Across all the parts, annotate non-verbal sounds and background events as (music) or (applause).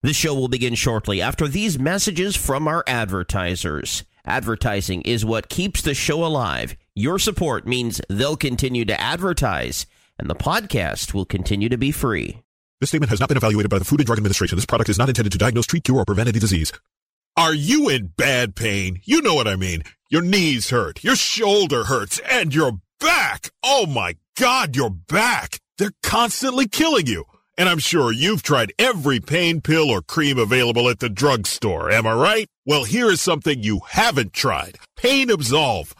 The show will begin shortly after these messages from our advertisers. Advertising is what keeps the show alive. Your support means they'll continue to advertise, and the podcast will continue to be free. This statement has not been evaluated by the Food and Drug Administration. This product is not intended to diagnose, treat, cure, or prevent any disease. Are you in bad pain? You know what I mean. Your knees hurt, your shoulder hurts, and your back. Oh my God, your back. They're constantly killing you. And I'm sure you've tried every pain pill or cream available at the drugstore. Am I right? Well, here is something you haven't tried. Pain Absolve.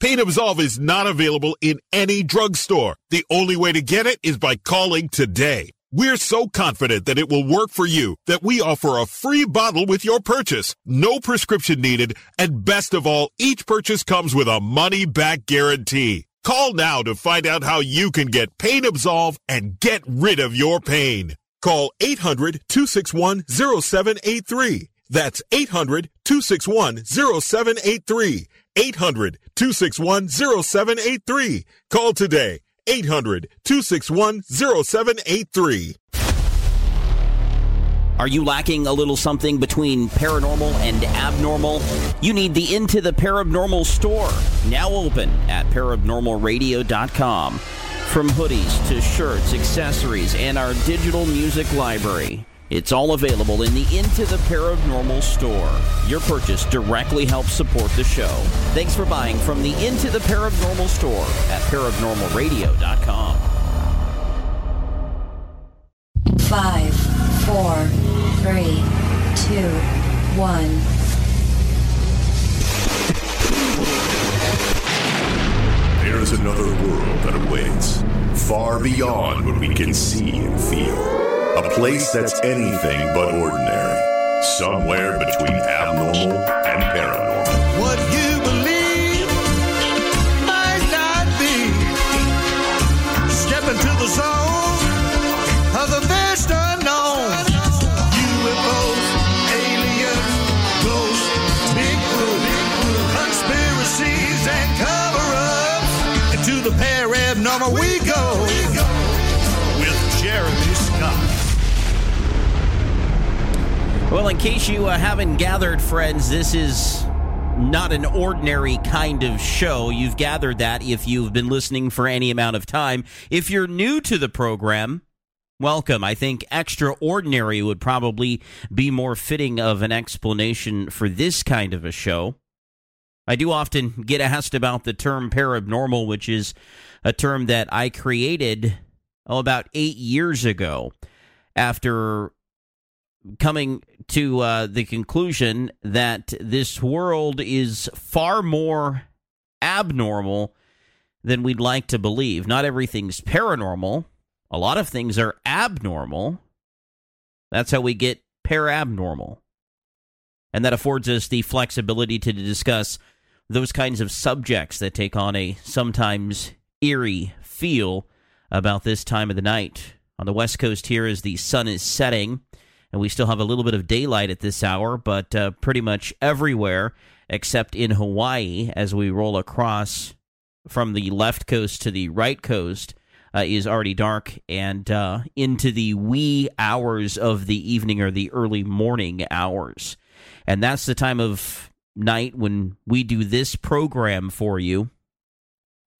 Pain Absolve is not available in any drugstore. The only way to get it is by calling today. We're so confident that it will work for you that we offer a free bottle with your purchase. No prescription needed. And best of all, each purchase comes with a money back guarantee. Call now to find out how you can get Pain Absolve and get rid of your pain. Call 800 261 0783. That's 800 261 0783. 800 261 0783. Call today. 800 261 0783. Are you lacking a little something between paranormal and abnormal? You need the Into the Parabnormal store, now open at parabnormalradio.com. From hoodies to shirts, accessories, and our digital music library. It's all available in the Into the Parabnormal store. Your purchase directly helps support the show. Thanks for buying from the Into the Parabnormal store at parabnormalradio.com. three, two, one. There's another world that awaits, far beyond what we can see and feel. A place that's anything but ordinary, somewhere between abnormal Well, in case you uh, haven't gathered, friends, this is not an ordinary kind of show. You've gathered that if you've been listening for any amount of time. If you're new to the program, welcome. I think extraordinary would probably be more fitting of an explanation for this kind of a show. I do often get asked about the term parabnormal, which is a term that I created oh, about eight years ago after coming to uh, the conclusion that this world is far more abnormal than we'd like to believe. Not everything's paranormal, a lot of things are abnormal. That's how we get parabnormal. And that affords us the flexibility to discuss those kinds of subjects that take on a sometimes eerie feel about this time of the night. On the West Coast, here as the sun is setting, and we still have a little bit of daylight at this hour, but uh, pretty much everywhere except in Hawaii as we roll across from the left coast to the right coast. Uh, is already dark and uh, into the wee hours of the evening or the early morning hours. And that's the time of night when we do this program for you.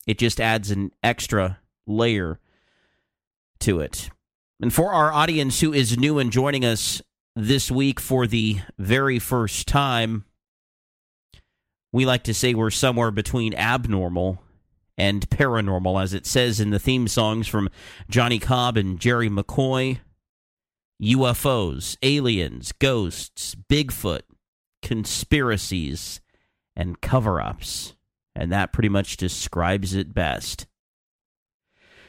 It just adds an extra layer to it. And for our audience who is new and joining us this week for the very first time, we like to say we're somewhere between abnormal and paranormal, as it says in the theme songs from Johnny Cobb and Jerry McCoy. UFOs, aliens, ghosts, Bigfoot, conspiracies, and cover ups. And that pretty much describes it best.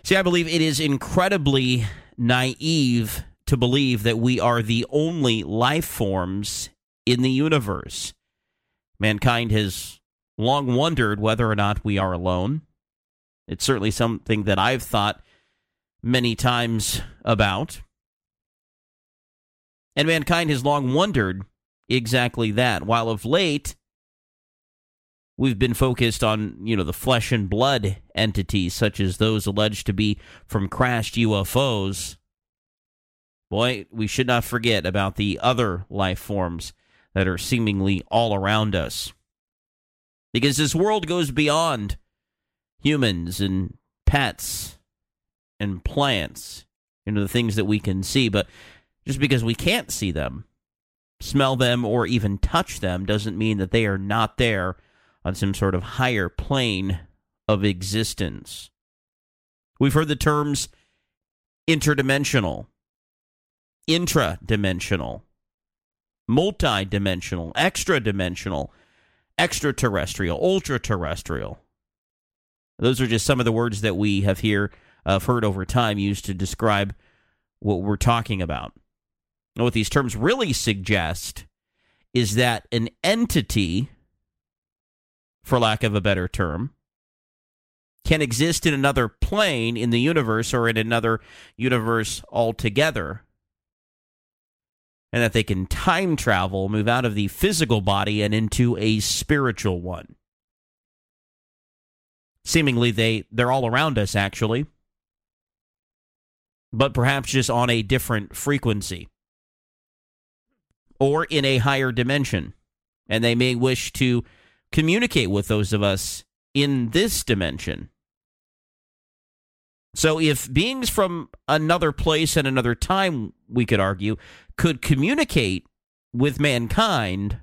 See, I believe it is incredibly naive to believe that we are the only life forms in the universe. Mankind has long wondered whether or not we are alone. It's certainly something that I've thought many times about. And mankind has long wondered exactly that. While of late, we've been focused on, you know, the flesh and blood entities, such as those alleged to be from crashed UFOs. Boy, we should not forget about the other life forms that are seemingly all around us. Because this world goes beyond humans and pets and plants, you know, the things that we can see. But just because we can't see them, smell them, or even touch them doesn't mean that they are not there on some sort of higher plane of existence. We've heard the terms interdimensional, intradimensional, multidimensional, extradimensional, extraterrestrial, ultra terrestrial. Those are just some of the words that we have here uh, heard over time used to describe what we're talking about. And what these terms really suggest is that an entity for lack of a better term, can exist in another plane in the universe or in another universe altogether. And that they can time travel, move out of the physical body and into a spiritual one. Seemingly, they, they're all around us, actually, but perhaps just on a different frequency or in a higher dimension. And they may wish to communicate with those of us in this dimension. So, if beings from another place and another time, we could argue, could communicate with mankind,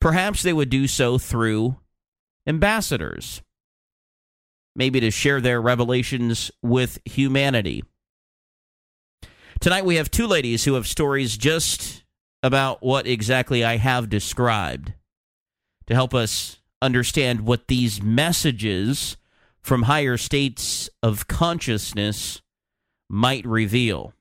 perhaps they would do so through ambassadors, maybe to share their revelations with humanity. Tonight, we have two ladies who have stories just about what exactly I have described to help us understand what these messages from higher states of consciousness might reveal.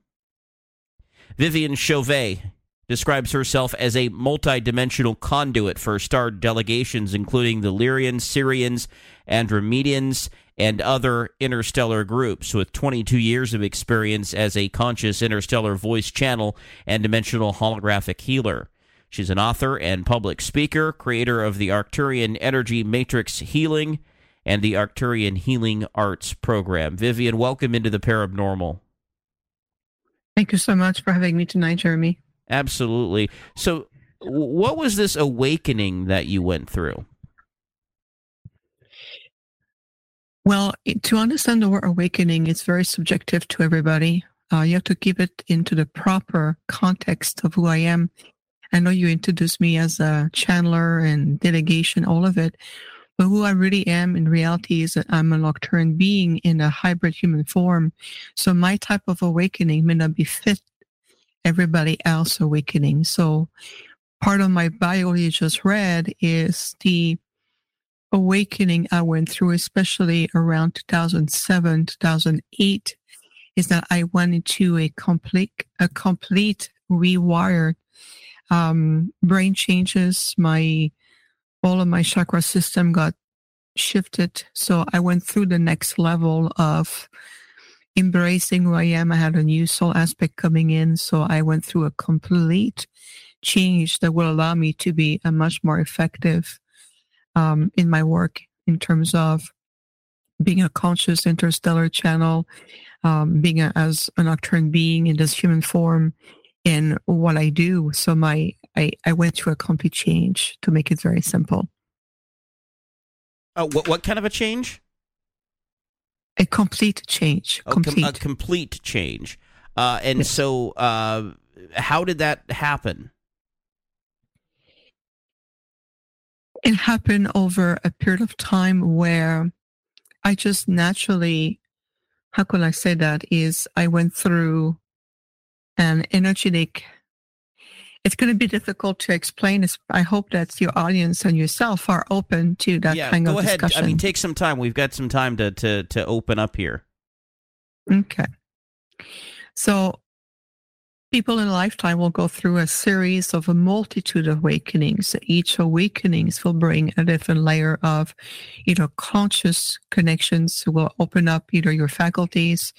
Viviane Chauvet describes herself as a multidimensional conduit for star delegations, including the Lyrians, Sirians, Andromedians, and other interstellar groups, with 22 years of experience as a conscious interstellar voice channel and dimensional holographic healer. She's an author and public speaker, creator of the Arcturian Energy Matrix Healing and the Arcturian Healing Arts Program. Viviane, welcome into the parabnormal. Thank you so much for having me tonight, Jeremy. Absolutely. So, what was this awakening that you went through? Well, to understand the word awakening, it's very subjective to everybody. Uh, you have to give it into the proper context of who I am I know you introduced me as a channeler and delegation, all of it. But who I really am in reality is that I'm a Arcturian being in a hybrid human form. So my type of awakening may not be fit everybody else awakening. So part of my bio you just read is the awakening I went through, especially around 2007, 2008, is that I went into a complete, a complete rewired um, brain changes. My all of my chakra system got shifted. So I went through the next level of embracing who I am. I had a new soul aspect coming in. So I went through a complete change that will allow me to be a much more effective um, in my work in terms of being a conscious interstellar channel, um, being a, as a Arcturian being in this human form, in what I do. So my I, I went through a complete change to make it very simple. Oh, what what kind of a change? A complete change. Oh, com- Complete. a complete change. Uh, and Yes. so, uh, how did that happen? it happened over a period of time where I just naturally, how could I say that? Is I went through an energetic. It's going to be difficult to explain. I hope that your audience and yourself are open to that yeah, kind go of ahead. discussion. I mean, take some time. We've got some time to to to open up here. Okay. So people in a lifetime will go through a series of a multitude of awakenings. Each awakenings will bring a different layer of you know, conscious connections will open up either your faculties,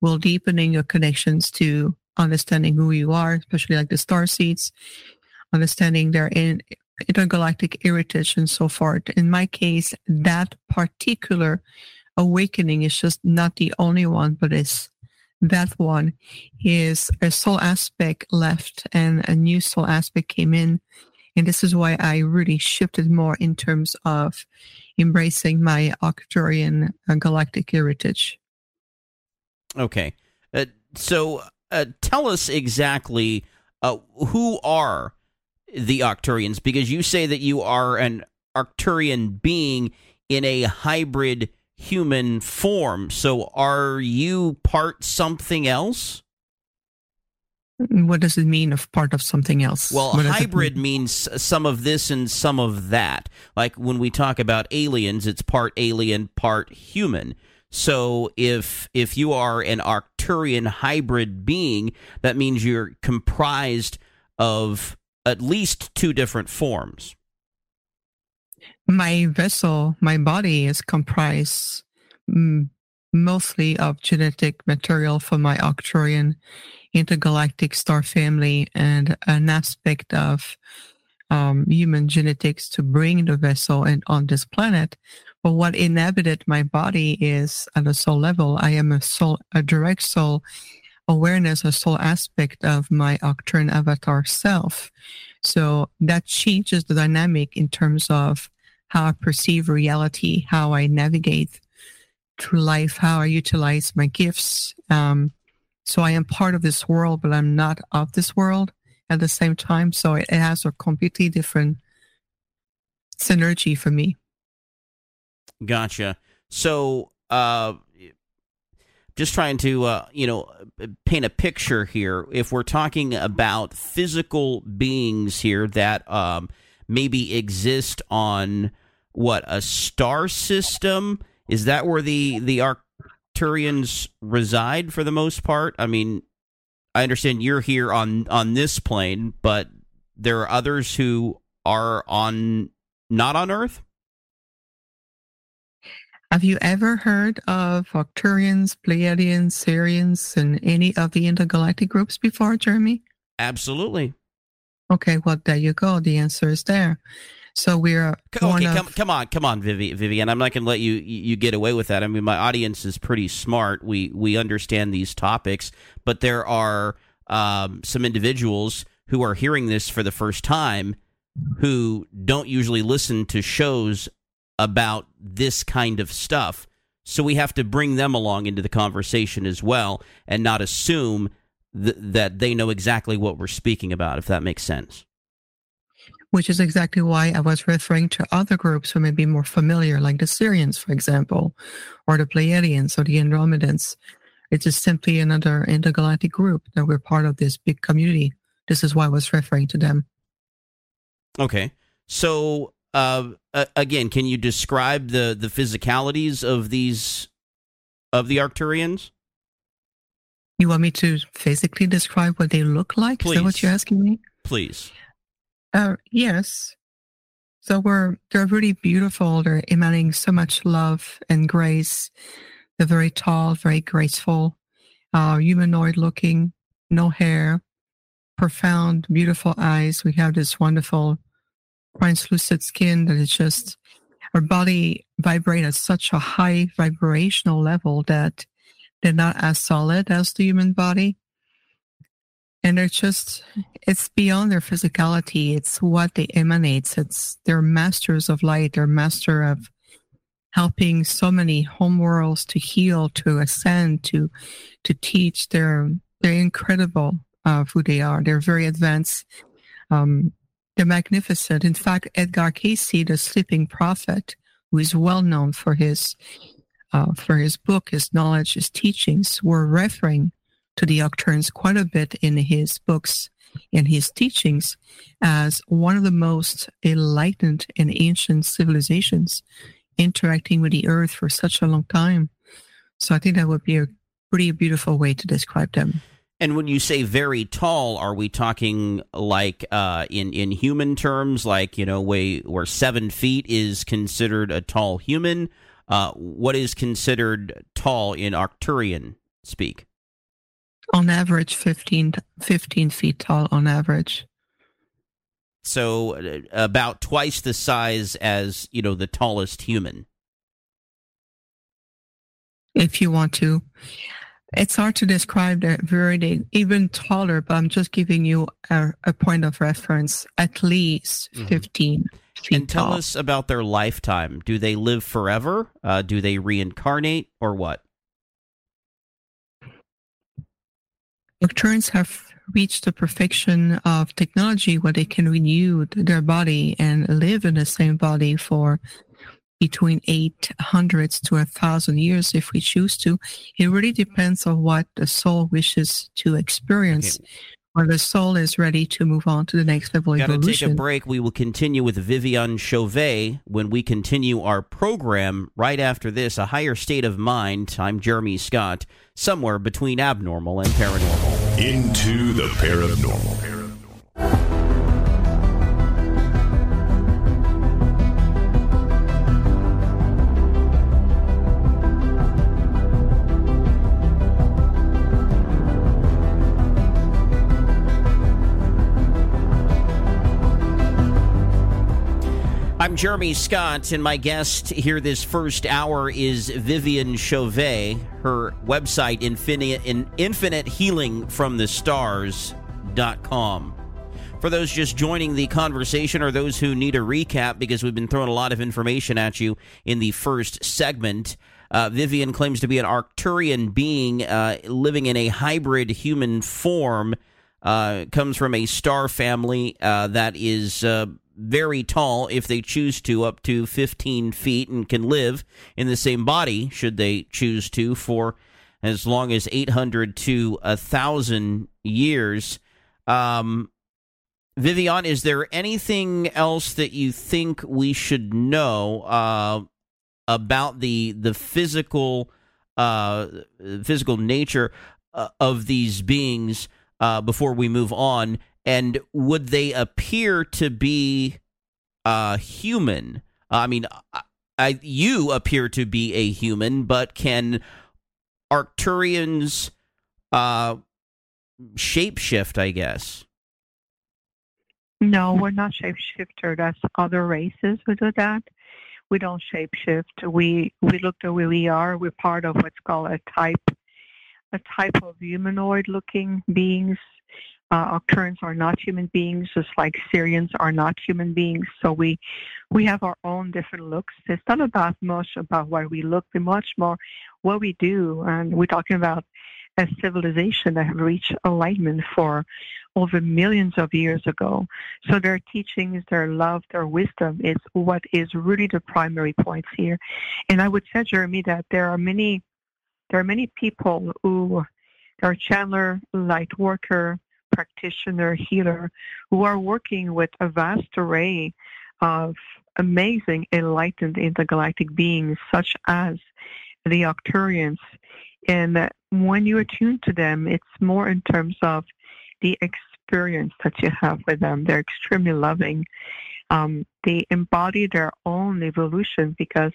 will deepening your connections to understanding who you are, especially like the star seeds, understanding their in intergalactic heritage and so forth. In my case, that particular awakening is just not the only one, but it's that one is a soul aspect left and a new soul aspect came in. And this is why I really shifted more in terms of embracing my Arcturian uh, galactic heritage. Okay. Uh, so, uh, tell us exactly uh, who are the Arcturians, because you say that you are an Arcturian being in a hybrid human form. So, are you part something else? What does it mean of part of something else? Well, What hybrid mean? means some of this and some of that. Like when we talk about aliens, it's part alien, part human. So if if you are an Arcturian hybrid being, that means you're comprised of at least two different forms. my vessel, my body is comprised mm, mostly of genetic material from my Arcturian intergalactic star family and an aspect of um, human genetics to bring the vessel and on this planet. But what inhabited my body is at a soul level. I am a soul, a direct soul awareness, a soul aspect of my Arcturian avatar self. So that changes the dynamic in terms of how I perceive reality, how I navigate through life, how I utilize my gifts. Um, so I am part of this world, but I'm not of this world at the same time. So it, it has a completely different synergy for me. Gotcha. So, uh, just trying to, uh, you know, paint a picture here. If we're talking about physical beings here that um, maybe exist on what a star system, is that where the the Arcturians reside for the most part? I mean, I understand you're here on on this plane, but there are others who are on not on Earth. Have you ever heard of Arcturians, Pleiadians, Sirians, and any of the intergalactic groups before, Jeremy? Absolutely. Okay, well, there you go. The answer is there. So we're Okay, of, come, come on, come on, Vivi, Viviane. I'm not going to let you you get away with that. I mean, my audience is pretty smart. We we understand these topics, but there are um, some individuals who are hearing this for the first time who don't usually listen to shows about this kind of stuff. So we have to bring them along into the conversation as well, and not assume th- that they know exactly what we're speaking about. If that makes sense. Which is exactly why I was referring to other groups who may be more familiar, like the Sirians, for example, or the Pleiadians or the Andromedans. It's just simply another intergalactic group that we're part of this big community. This is why I was referring to them. Okay. So uh, again, can you describe the the physicalities of these of the Arcturians? You want me to physically describe what they look like? Is that what you're asking me? Please. Uh, yes. So we're they're really beautiful. They're emanating so much love and grace. They're very tall, very graceful, uh, humanoid looking, no hair, profound, beautiful eyes. We have this wonderful translucent skin that is just our body vibrate at such a high vibrational level that they're not as solid as the human body. And they're just it's beyond their physicality. It's what they emanate. It's they're masters of light. They're master of helping so many homeworlds to heal, to ascend, to to teach. They're they're incredible of who they are. They're very advanced. Um, they're magnificent. In fact, Edgar Cayce, the sleeping prophet, who is well known for his uh, for his book, his knowledge, his teachings, were referring to the Arcturians quite a bit in his books and his teachings as one of the most enlightened and ancient civilizations interacting with the earth for such a long time. So I think that would be a pretty beautiful way to describe them. And when you say very tall, are we talking like uh, in in human terms, like you know, way where seven feet is considered a tall human? Uh, what is considered tall in Arcturian speak? On average, 15, 15 feet tall. On average. So uh, about twice the size as you know the tallest human. If you want to it's hard to describe the very even taller, but I'm just giving you a, a point of reference. At least mm-hmm. 15 feet And tell tall. us about their lifetime. Do they live forever? Uh, do they reincarnate, or what? Arcturians have reached the perfection of technology where they can renew their body and live in the same body for between 800 to a thousand years if we choose to. It really depends on what the soul wishes to experience. Okay. Or the soul is ready to move on to the next level Gotta take a break. We will continue with Viviane Chauvet when we continue our program right after this. A higher state of mind. I'm Jeremy Scott. Somewhere between abnormal and paranormal. Into the parabnormal. I'm Jeremy Scott, and my guest here this first hour is Viviane Chauvet. Her website, infinite, in, infinitehealingfromthestars.com. For those just joining the conversation or those who need a recap, because we've been throwing a lot of information at you in the first segment, uh, Viviane claims to be an Arcturian being uh, living in a hybrid human form. Uh, comes from a star family uh, that is uh, very tall if they choose to, up to 15 feet, and can live in the same body, should they choose to, for as long as 800 to 1,000 years. Um, Viviane, is there anything else that you think we should know uh, about the the physical uh, physical nature uh, of these beings uh, before we move on? And would they appear to be uh, human? I mean, I, I, you appear to be a human, but can Arcturians uh, shapeshift? I guess. No, we're not shapeshifter. That's other races who do that. We don't shapeshift. We we look the way we are. We're part of what's called a type, a type of humanoid-looking beings uh, Arcturians are not human beings, just like Sirians are not human beings. So we we have our own different looks. It's not about much about what we look, but much more what we do. And we're talking about a civilization that have reached enlightenment for over millions of years ago. So their teachings, their love, their wisdom is what is really the primary points here. And I would say, Jeremy, that there are many there are many people who are channeler, light worker, practitioner, healer, who are working with a vast array of amazing enlightened intergalactic beings, such as the Arcturians. And when you attune to them, it's more in terms of the experience that you have with them. They're extremely loving. Um, they embody their own evolution because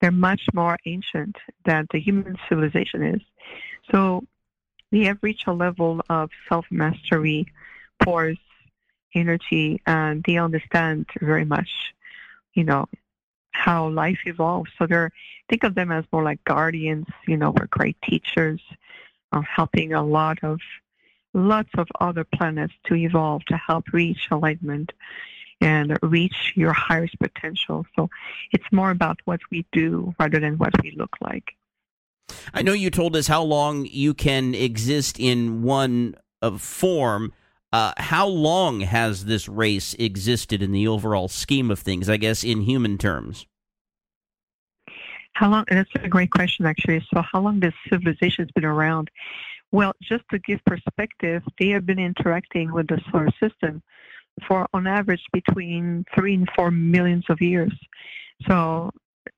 they're much more ancient than the human civilization is. So they have reached a level of self mastery, force, energy, and they understand very much, you know, how life evolves. So they're think of them as more like guardians, you know, we're great teachers, uh, helping a lot of lots of other planets to evolve to help reach enlightenment. and reach your highest potential. So it's more about what we do rather than what we look like. I know you told us how long you can exist in one of form. Uh, how long has this race existed in the overall scheme of things? I guess in human terms. How long? That's a great question, actually. So, how long this civilization has been around? Well, just to give perspective, they have been interacting with the solar system for, on average, between three and four millions of years. So,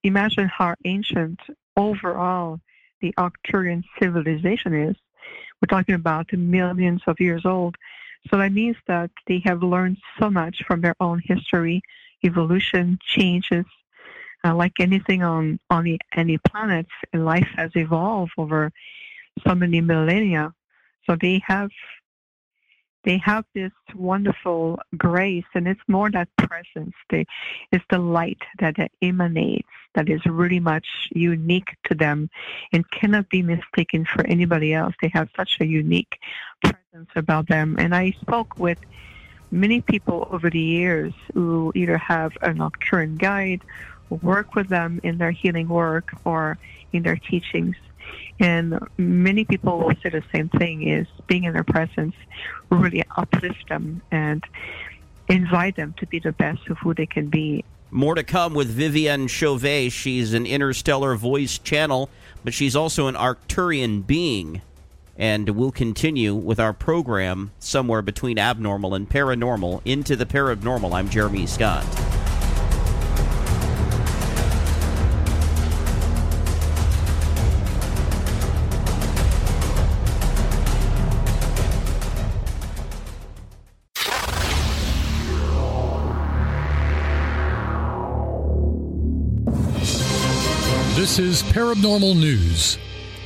imagine how ancient overall the Arcturian civilization is. We're talking about millions of years old. So that means that they have learned so much from their own history, evolution, changes, uh, like anything on on the, any planets, life has evolved over so many millennia. So they have they have this wonderful grace, and it's more that presence. They, it's the light that emanates that is really much unique to them and cannot be mistaken for anybody else. They have such a unique presence about them. And I spoke with many people over the years who either have a Arcturian guide work with them in their healing work or in their teachings. And many people will say the same thing is being in their presence really uplift them and invite them to be the best of who they can be. More to come with Viviane Chauvet. She's an interstellar voice channel, but she's also an Arcturian being. And we'll continue with our program somewhere between abnormal and paranormal into the parabnormal. I'm Jeremy Scott. This is Paranormal News.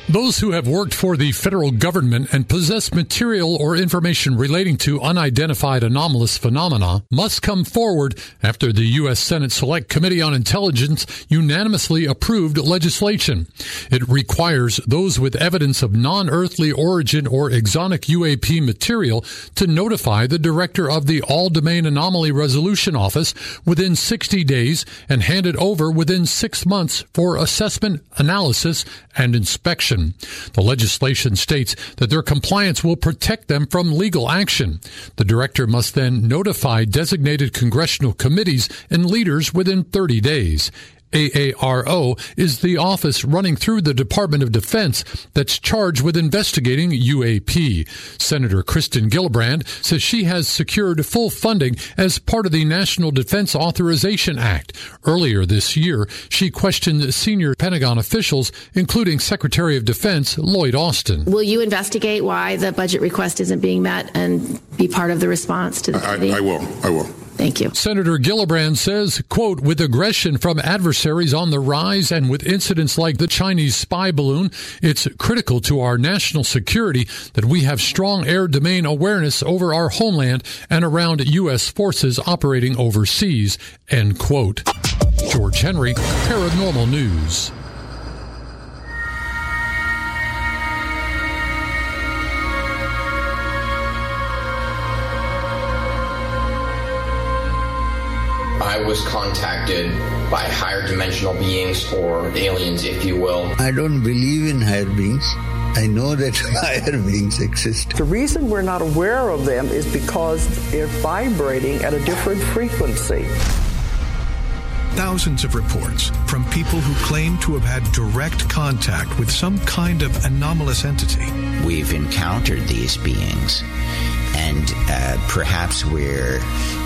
Those who have worked for the federal government and possess material or information relating to unidentified anomalous phenomena must come forward after the U.S. Senate Select Committee on Intelligence unanimously approved legislation. It requires those with evidence of non-earthly origin or exotic UAP material to notify the director of the All Domain Anomaly Resolution Office within 60 days and hand it over within six months for assessment, analysis, and inspection. The legislation states that their compliance will protect them from legal action. The director must then notify designated congressional committees and leaders within 30 days. AARO is the office running through the Department of Defense that's charged with investigating UAP. Senator Kristen Gillibrand says she has secured full funding as part of the National Defense Authorization Act. Earlier this year, she questioned senior Pentagon officials, including Secretary of Defense Lloyd Austin. Will you investigate why the budget request isn't being met and be part of the response to the I, I will. I will. Thank you. Senator Gillibrand says, quote, with aggression from adversaries on the rise and with incidents like the Chinese spy balloon, it's critical to our national security that we have strong air domain awareness over our homeland and around U.S. forces operating overseas, end quote. George Henry, Paranormal News. I was contacted by higher dimensional beings or aliens, if you will. I don't believe in higher beings. I know that (laughs) higher beings exist. The reason we're not aware of them is because they're vibrating at a different frequency. Thousands of reports from people who claim to have had direct contact with some kind of anomalous entity. We've encountered these beings and uh, perhaps we're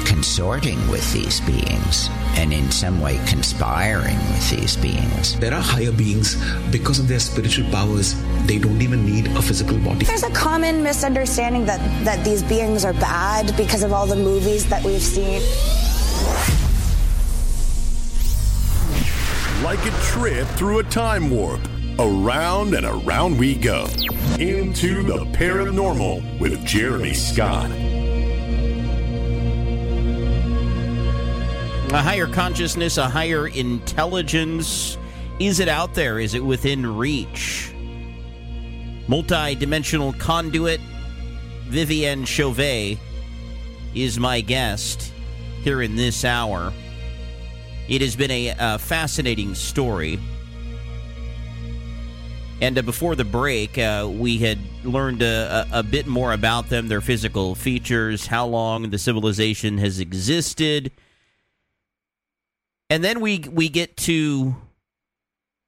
consorting with these beings and in some way conspiring with these beings. There are higher beings because of their spiritual powers, they don't even need a physical body. There's a common misunderstanding that, that these beings are bad because of all the movies that we've seen. Like a trip through a time warp. Around and around we go. Into the parabnormal with Jeremy Scott. A higher consciousness, a higher intelligence. Is it out there? Is it within reach? Multi-dimensional conduit Viviane Chauvet is my guest here in this hour. It has been a, a fascinating story. And uh, before the break, uh, we had learned a, a, a, bit more about them, their physical features, how long the civilization has existed. And then we we get to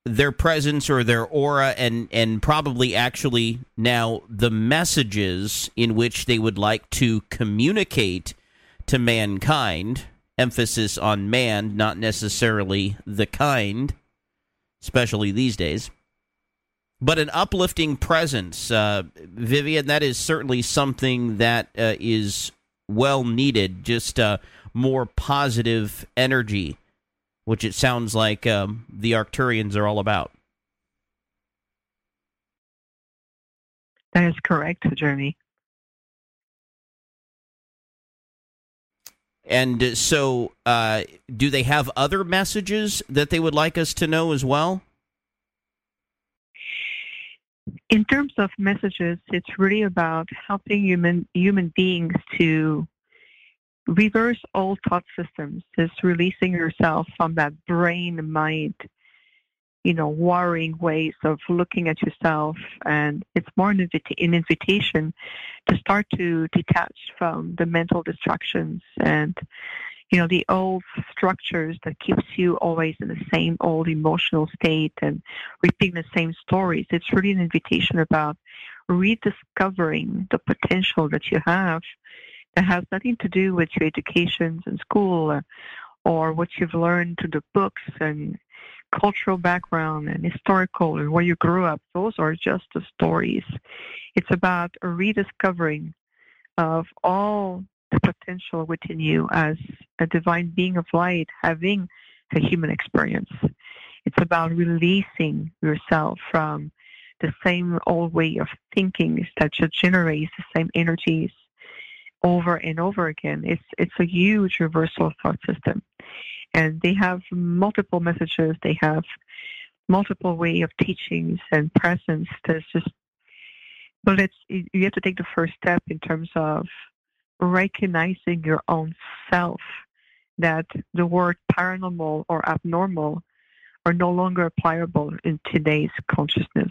their presence or their aura and and probably actually now the messages in which they would like to communicate to mankind emphasis on man not necessarily the kind especially these days but an uplifting presence uh, vivian that is certainly something that uh, is well needed just uh, more positive energy which it sounds like um, the Arcturians are all about. That is correct, Jeremy. And so, uh, do they have other messages that they would like us to know as well? In terms of messages, it's really about helping human human beings to reverse all thought systems is releasing yourself from that brain mind you know worrying ways of looking at yourself and it's more an, invita- an invitation to start to detach from the mental distractions and you know the old structures that keeps you always in the same old emotional state and repeating the same stories. It's really an invitation about rediscovering the potential that you have that has nothing to do with your educations in school or, or what you've learned through the books and cultural background and historical and where you grew up. Those are just the stories. It's about a rediscovering of all the potential within you as a divine being of light having a human experience. It's about releasing yourself from the same old way of thinking that just generates the same energies over and over again. It's it's a huge reversal of thought system, and they have multiple messages. They have multiple way of teachings and presence. There's just, but it's you have to take the first step in terms of recognizing your own self. That the word paranormal or abnormal are no longer applicable in today's consciousness.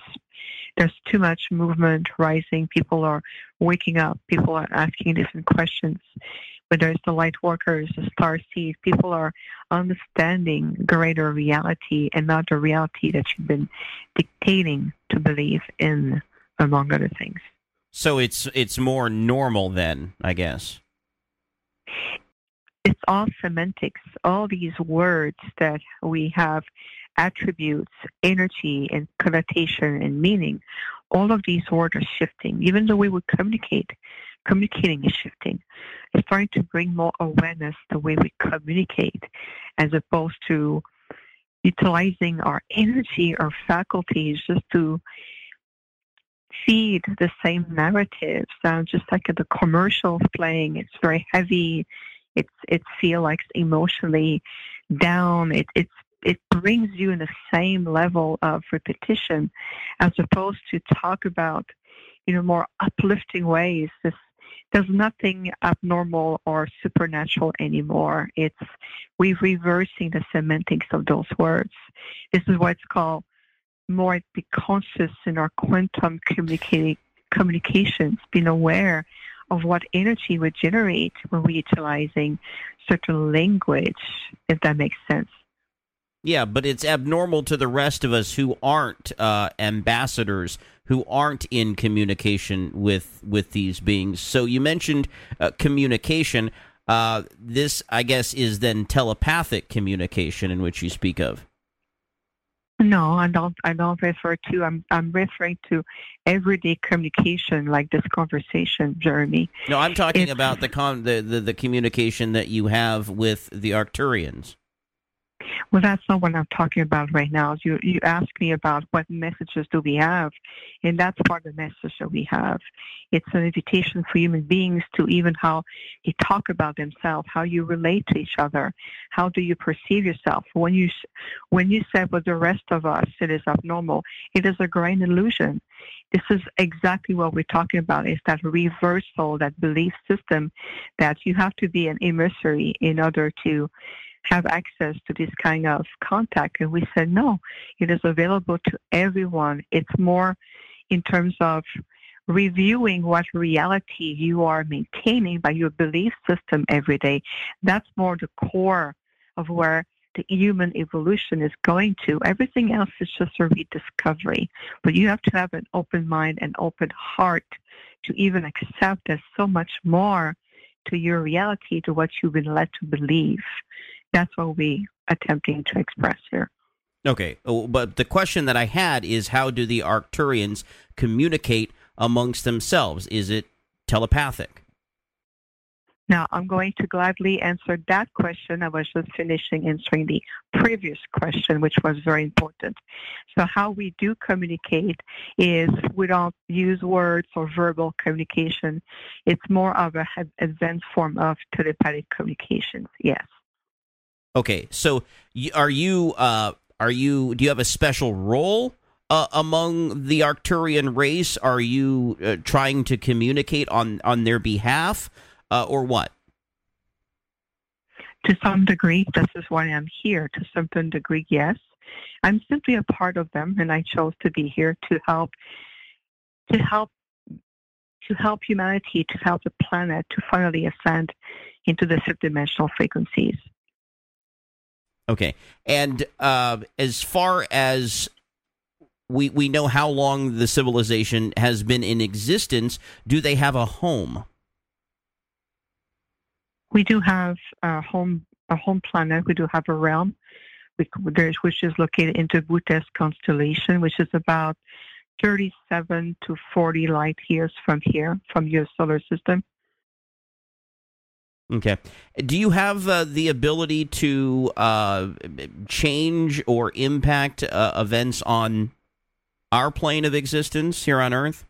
There's too much movement rising. People are waking up. People are asking different questions. Whether it's the light workers, the star seed, people are understanding greater reality and not the reality that you've been dictating to believe in, among other things. So it's it's more normal then, I guess. It's all semantics. All these words that we have attributes, energy, and connotation and meaning, all of these words are shifting. Even the way we communicate, communicating is shifting. It's starting to bring more awareness the way we communicate, as opposed to utilizing our energy, our faculties, just to feed the same narratives. Uh, just like the commercial playing, it's very heavy. It's it feels like emotionally down. It, it's it brings you in the same level of repetition as opposed to talk about you know more uplifting ways there's nothing abnormal or supernatural anymore. It's we're reversing the semantics of those words. This is what's called more be conscious in our quantum communicating communications being aware of what energy we generate when we're utilizing certain language if that makes sense yeah, but it's abnormal to the rest of us who aren't uh, ambassadors, who aren't in communication with with these beings. So you mentioned uh, communication. Uh, this, I guess, is then telepathic communication in which you speak of. No, I don't. I don't refer to. I'm. I'm referring to everyday communication, like this conversation, Jeremy. No, I'm talking it's, about the, con- the, the the communication that you have with the Arcturians. Well, that's not what I'm talking about right now. You you ask me about what messages do we have, and that's part of the message that we have. It's an invitation for human beings to even how they talk about themselves, how you relate to each other, how do you perceive yourself. When you when you say with the rest of us it is abnormal, it is a grand illusion. This is exactly what we're talking about. Is that reversal, that belief system, that you have to be an emissary in order to have access to this kind of contact. And we said, no, it is available to everyone. It's more in terms of reviewing what reality you are maintaining by your belief system every day. That's more the core of where the human evolution is going to. Everything else is just a rediscovery. But you have to have an open mind and open heart to even accept there's so much more to your reality to what you've been led to believe. That's what we attempting to express here. Okay, oh, but the question that I had is how do the Arcturians communicate amongst themselves? Is it telepathic? Now, I'm going to gladly answer that question. I was just finishing answering the previous question, which was very important. So, how we do communicate is we don't use words or verbal communication. It's more of an advanced form of telepathic communication. Yes. Okay, so are you uh, are you do you have a special role uh, among the Arcturian race? Are you uh, trying to communicate on on their behalf? uh, or what? To some degree, this is why I'm here. To some degree, yes. I'm simply a part of them, and I chose to be here to help, to help, to help humanity, to help the planet to finally ascend into the fifth dimensional frequencies. Okay, and uh, as far as we we know how long the civilization has been in existence, do they have a home? we do have a home a home planet. We do have a realm, which is located into Bootes constellation, which is about 37 to 40 light years from here, from your solar system. Okay. Do you have uh, the ability to uh, change or impact uh, events on our plane of existence here on Earth?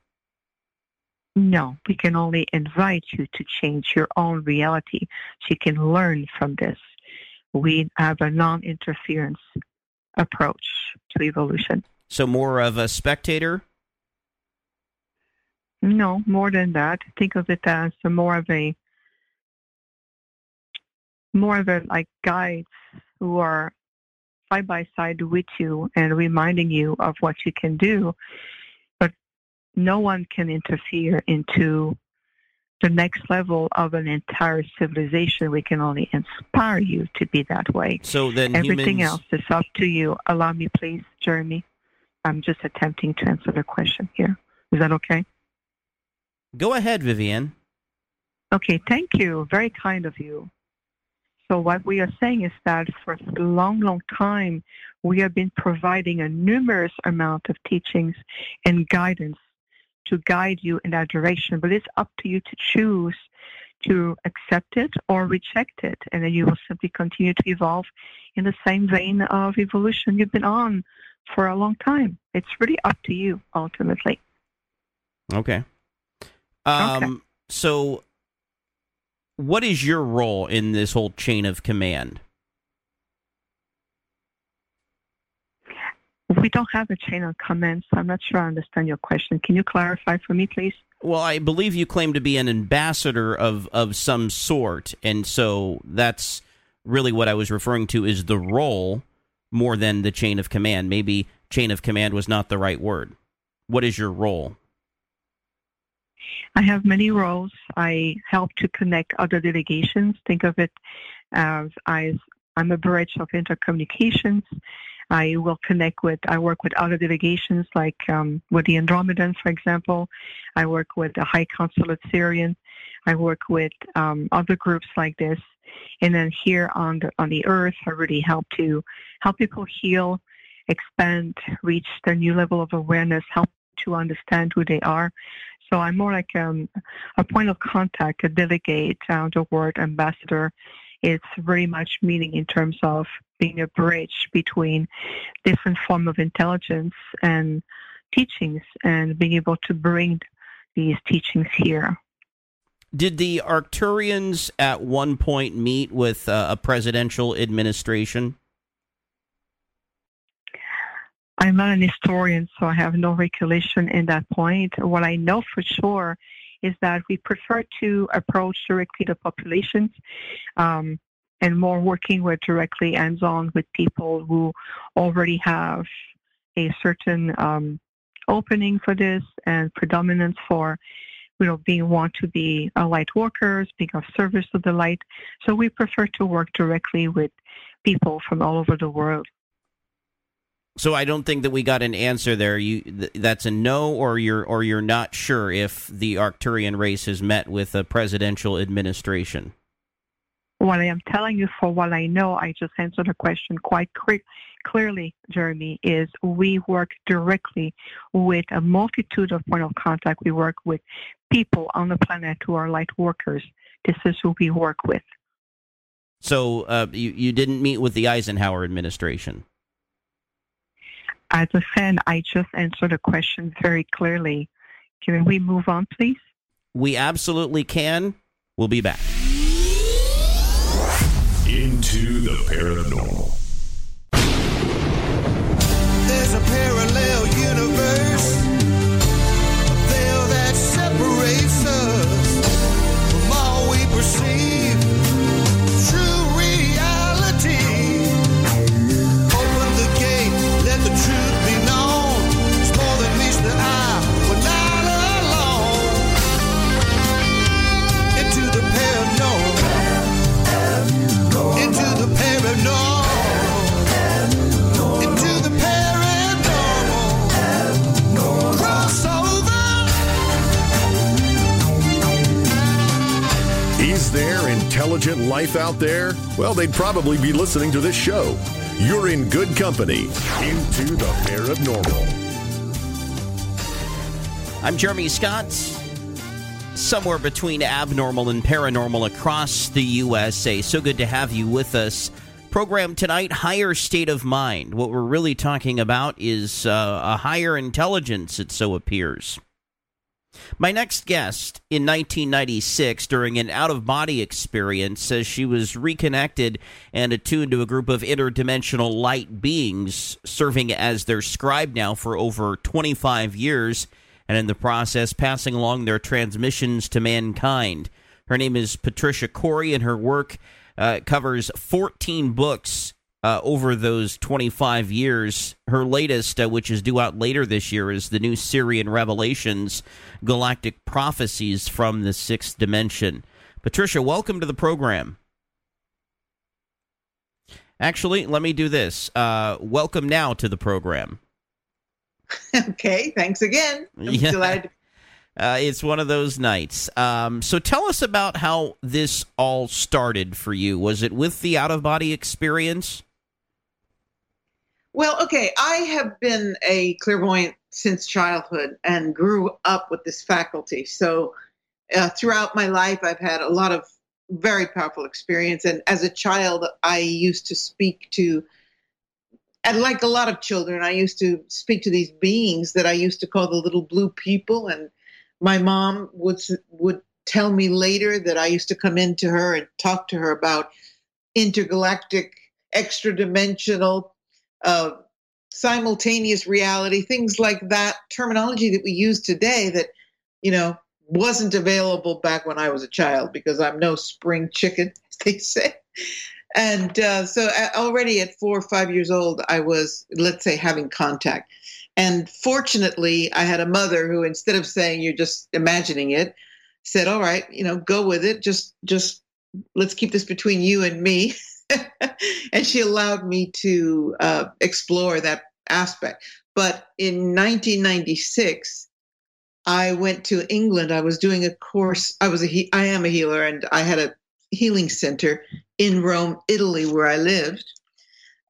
No, we can only invite you to change your own reality. So you can learn from this. We have a non interference approach to evolution. So, more of a spectator? No, more than that. Think of it as more of a more of a like guides who are side by side with you and reminding you of what you can do But no one can interfere into the next level of an entire civilization. We can only inspire you to be that way. So then everything humans... else is up to you. Allow me, please, Jeremy. I'm just attempting to answer the question here. Is that okay? Go ahead, Viviane. Okay, thank you. Very kind of you. So what we are saying is that for a long, long time, we have been providing a numerous amount of teachings and guidance to guide you in that direction, but it's up to you to choose to accept it or reject it, and then you will simply continue to evolve in the same vein of evolution you've been on for a long time. It's really up to you ultimately. Okay. Um, okay. So, what is your role in this whole chain of command? We don't have a chain of command, so I'm not sure I understand your question. Can you clarify for me, please? Well, I believe you claim to be an ambassador of, of some sort, and so that's really what I was referring to is the role more than the chain of command. Maybe chain of command was not the right word. What is your role? I have many roles. I help to connect other delegations. Think of it as I, I'm a bridge of intercommunications. I will connect with, I work with other delegations like um, with the Andromedans, for example. I work with the High Consulate Sirian. I work with um, other groups like this. And then here on the, on the earth, I really help to help people heal, expand, reach their new level of awareness, help to understand who they are. So I'm more like um, a point of contact, a delegate, uh, the word ambassador it's very much meaning in terms of being a bridge between different form of intelligence and teachings and being able to bring these teachings here. Did the Arcturians at one point meet with uh, a presidential administration? I'm not an historian, so I have no recollection in that point. What I know for sure is that we prefer to approach directly the populations um, and more working with directly hands-on with people who already have a certain um, opening for this and predominance for you know being want to be a light workers being of service to the light so we prefer to work directly with people from all over the world so I don't think that we got an answer there. You th- that's a no, or you're or you're not sure if the Arcturian race has met with a presidential administration. What I am telling you, for what I know, I just answered the question quite quick, clearly, Jeremy. Is we work directly with a multitude of point of contact. We work with people on the planet who are light workers. This is who we work with. So uh, you you didn't meet with the Eisenhower administration. As a fan, I just answered the question very clearly. Can we move on, please? We absolutely can. We'll be back. Into the paranormal. There's a parallel universe, intelligent life out there? Well, they'd probably be listening to this show. You're in good company. Into the paranormal. I'm Jeremy Scott. Somewhere between abnormal and paranormal across the USA. So good to have you with us. Program tonight, Higher State of Mind. What we're really talking about is uh, a higher intelligence, it so appears. My next guest in 1996, during an out of body experience, says she was reconnected and attuned to a group of interdimensional light beings, serving as their scribe now for over 25 years, and in the process, passing along their transmissions to mankind. Her name is Patricia Cori, and her work uh, covers 14 books uh, over those 25 years. Her latest, uh, which is due out later this year, is the new Sirian Revelations Galactic Prophecies from the Sixth Dimension. Patricia, welcome to the program. Actually, let me do this. Uh, welcome now to the program. (laughs) Okay, thanks again. I'm Yeah. delighted. (laughs) Uh, it's one of those nights. Um, so tell us about how this all started for you. Was it with the out of body experience? Well, okay, I have been a clairvoyant since childhood and grew up with this faculty. So uh, throughout my life, I've had a lot of very powerful experience. And as a child, I used to speak to, and like a lot of children, I used to speak to these beings that I used to call the little blue people. And my mom would would tell me later that I used to come into her and talk to her about intergalactic, extra dimensional, uh, simultaneous reality, things like that terminology that we use today that, you know, wasn't available back when I was a child because I'm no spring chicken, (laughs) they say. And uh, so already at four or five years old, I was, let's say, having contact. And fortunately, I had a mother who, instead of saying you're just imagining it, said, "All right, you know, go with it. Just, just let's keep this between you and me." (laughs) (laughs) and she allowed me to uh, explore that aspect. But in 1996, I went to England. I was doing a course. I was a he- I am a healer, and I had a healing center in Rome, Italy, where I lived.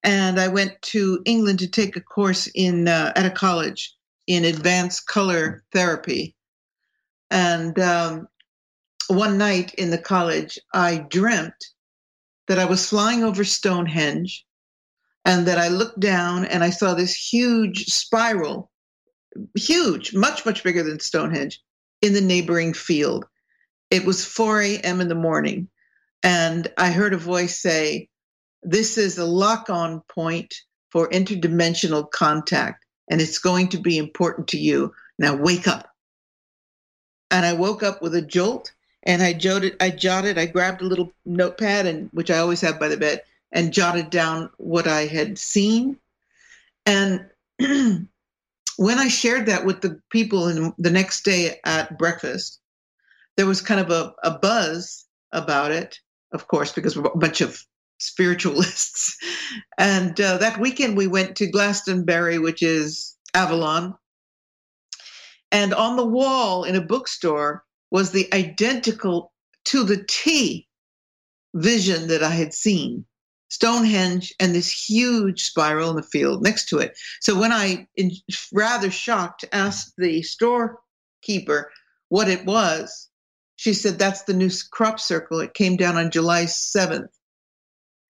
And I went to England to take a course in uh, at a college in advanced color therapy. And um, one night in the college, I dreamt that I was flying over Stonehenge and that I looked down and I saw this huge spiral, huge, much, much bigger than Stonehenge, in the neighboring field. It was 4 a.m. in the morning. And I heard a voice say, This is a lock on point for interdimensional contact, and it's going to be important to you. Now wake up. And I woke up with a jolt and I jotted, I jotted, I grabbed a little notepad and which I always have by the bed and jotted down what I had seen. And (clears throat) when I shared that with the people in the next day at breakfast, there was kind of a, a buzz about it, of course, because we're a bunch of spiritualists. (laughs) And uh, that weekend we went to Glastonbury, which is Avalon. And on the wall in a bookstore was the identical to the T vision that I had seen. Stonehenge and this huge spiral in the field next to it. So when I, in, rather shocked, asked the storekeeper what it was, she said, That's the new crop circle. It came down on July 7th.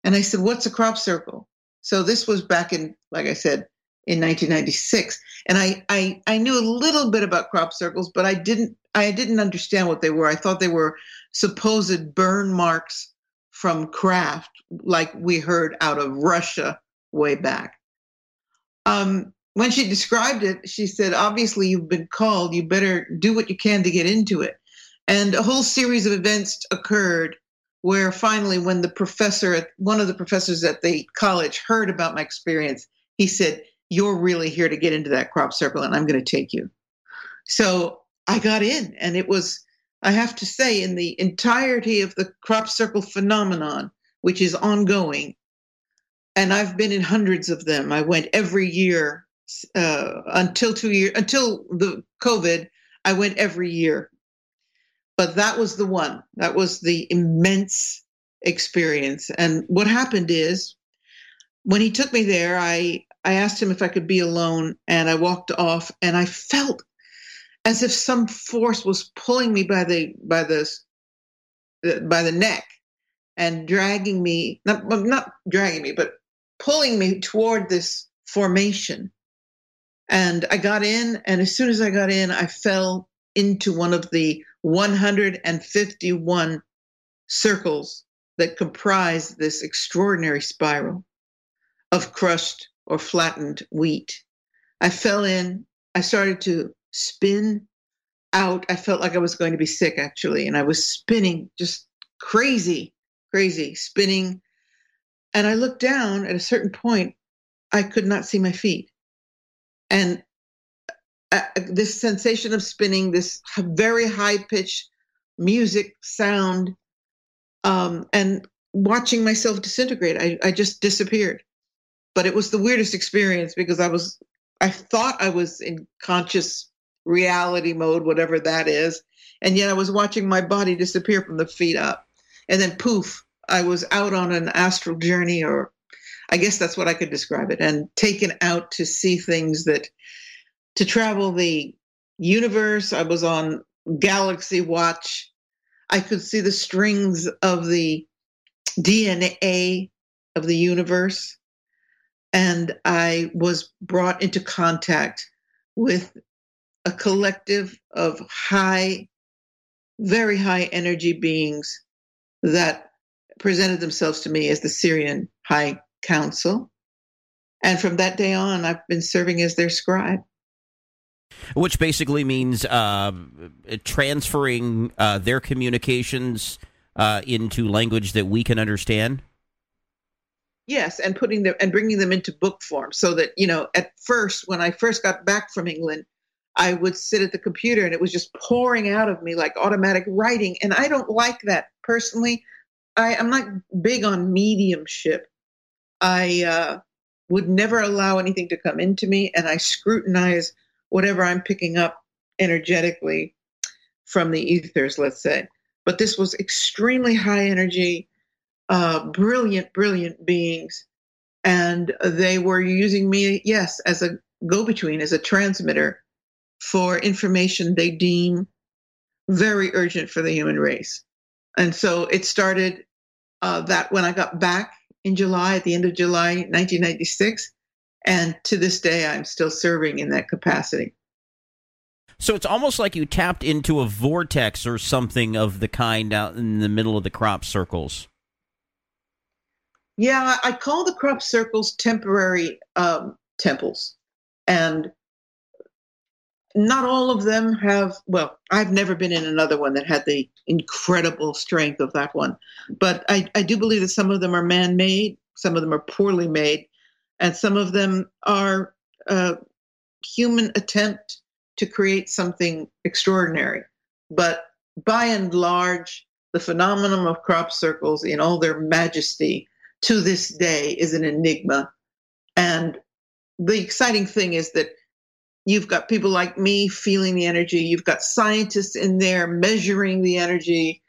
And I said, What's a crop circle? So this was back in, like I said, in 1996. And I, I, I knew a little bit about crop circles, but I didn't I didn't understand what they were. I thought they were supposed burn marks from craft, like we heard out of Russia way back. Um, when she described it, she said, Obviously, you've been called. You better do what you can to get into it. And a whole series of events occurred where finally, when the professor, one of the professors at the college heard about my experience, he said, You're really here to get into that crop circle, and I'm going to take you. So I got in, and it was, I have to say, in the entirety of the crop circle phenomenon, which is ongoing, and I've been in hundreds of them. I went every year uh, until two years until the COVID. I went every year, but that was the one. That was the immense experience. And what happened is, when he took me there, I I asked him if I could be alone, and I walked off, and I felt as if some force was pulling me by the by the by the neck and dragging me not not dragging me but pulling me toward this formation. And i got in and as soon as i got in i fell into one of the 151 circles that comprise this extraordinary spiral of crushed or flattened wheat i fell in i started to spin out. I felt like I was going to be sick actually, and I was spinning just crazy, crazy, spinning. And I looked down at a certain point, I could not see my feet. And uh, this sensation of spinning, this very high pitched music sound, um, and watching myself disintegrate, I, I just disappeared. But it was the weirdest experience because I was, I thought I was in conscious reality mode, whatever that is. And yet I was watching my body disappear from the feet up. And then poof, I was out on an astral journey, or I guess that's what I could describe it, and taken out to see things that, to travel the universe. I was on Galaxy Watch. I could see the strings of the DNA of the universe. And I was brought into contact with a collective of high, very high energy beings that presented themselves to me as the Sirian High Council. And from that day on, I've been serving as their scribe. Which basically means uh, transferring uh, their communications uh, into language that we can understand. Yes, and putting them and bringing them into book form, so that you know, at first, when I first got back from England, I would sit at the computer and it was just pouring out of me like automatic writing. And I don't like that personally. I, am not big on mediumship. I uh, would never allow anything to come into me, and I scrutinize whatever I'm picking up energetically from the ethers, let's say. But this was extremely high energy, uh, brilliant, brilliant beings. And they were using me, yes, as a go between, as a transmitter for information they deem very urgent for the human race. And so it started uh, that when I got back in July, at the end of July 1996. And to this day, I'm still serving in that capacity. So it's almost like you tapped into a vortex or something of the kind out in the middle of the crop circles. Yeah, I call the crop circles temporary um, temples. And not all of them have, well, I've never been in another one that had the incredible strength of that one. But I, I do believe that some of them are man made, some of them are poorly made, and some of them are uh, human attempt to create something extraordinary. But by and large, the phenomenon of crop circles in all their majesty to this day is an enigma. And the exciting thing is that you've got people like me feeling the energy, you've got scientists in there measuring the energy.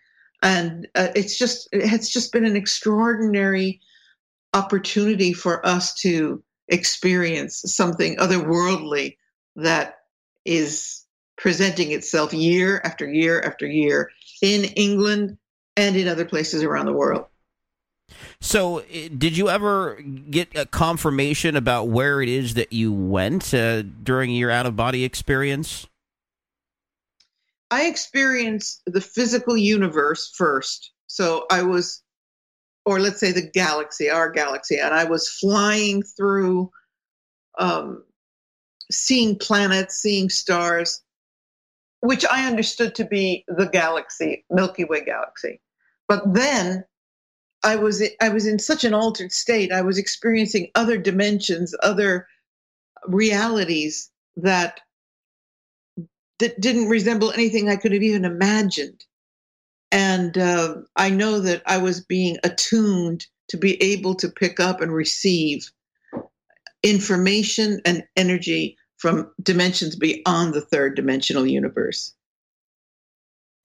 And uh, it's just it's just been an extraordinary opportunity for us to experience something otherworldly that is presenting itself year after year after year in England and in other places around the world. So, did you ever get a confirmation about where it is that you went uh, during your out of body experience? I experienced the physical universe first. So, I was, or let's say the galaxy, our galaxy, and I was flying through um, seeing planets, seeing stars, which I understood to be the galaxy, Milky Way galaxy. But then I was I was in such an altered state. I was experiencing other dimensions, other realities that that didn't resemble anything I could have even imagined. And uh, I know that I was being attuned to be able to pick up and receive information and energy from dimensions beyond the third dimensional universe.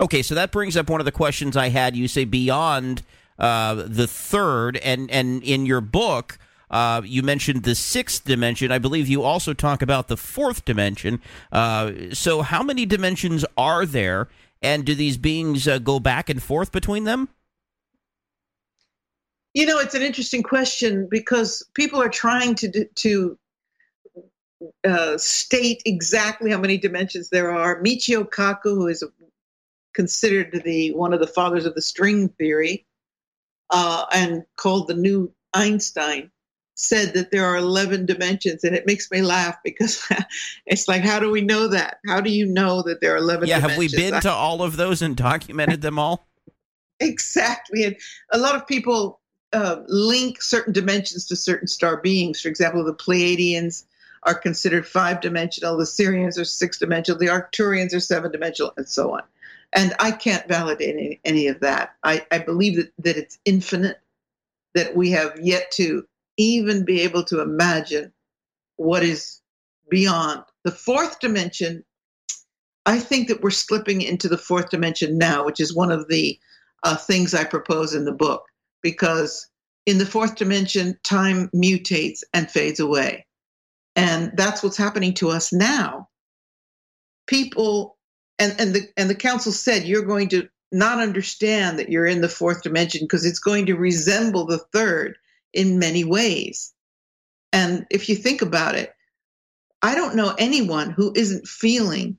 Okay, so that brings up one of the questions I had. You say beyond uh, the third, and and in your book. Uh, you mentioned the sixth dimension. I believe you also talk about the fourth dimension. Uh, so, how many dimensions are there, and do these beings uh, go back and forth between them? You know, it's an interesting question because people are trying to to uh, state exactly how many dimensions there are. Michio Kaku, who is considered the one of the fathers of the string theory, uh, and called the new Einstein, said that there are 11 dimensions, and it makes me laugh because (laughs) it's like, how do we know that? How do you know that there are 11? Yeah, dimensions? have we been to all of those and documented them all? (laughs) exactly, and a lot of people uh, link certain dimensions to certain star beings. For example, the Pleiadians are considered five dimensional, the Sirians are six dimensional, the Arcturians are seven dimensional, and so on. And I can't validate any, any of that. I, I believe that, that it's infinite, that we have yet to even be able to imagine what is beyond. The fourth dimension, I think that we're slipping into the fourth dimension now, which is one of the uh, things I propose in the book, because in the fourth dimension, time mutates and fades away. And that's what's happening to us now. People and, and the and the council said you're going to not understand that you're in the fourth dimension because it's going to resemble the third in many ways. And if you think about it, I don't know anyone who isn't feeling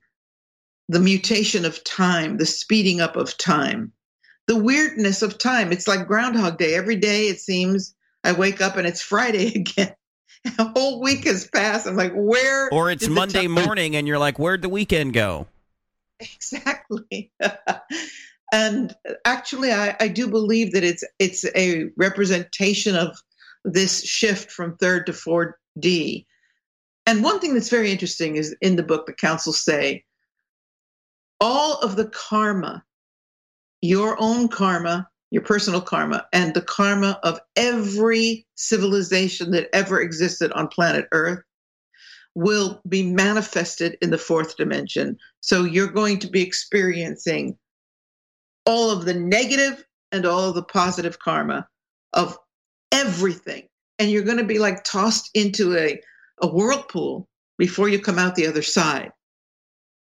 the mutation of time, the speeding up of time, the weirdness of time. It's like Groundhog Day. Every day it seems I wake up and it's Friday (laughs) again. A whole week has passed. I'm like, where? Or it's Monday morning and you're like, where'd the weekend go? Exactly. (laughs) and actually, I, I do believe that it's it's a representation of this shift from third to 4D. And one thing that's very interesting is in the book, the council say all of the karma, your own karma, your personal karma, and the karma of every civilization that ever existed on planet Earth will be manifested in the fourth dimension. So you're going to be experiencing all of the negative and all of the positive karma of everything. And you're going to be like tossed into a, a whirlpool before you come out the other side.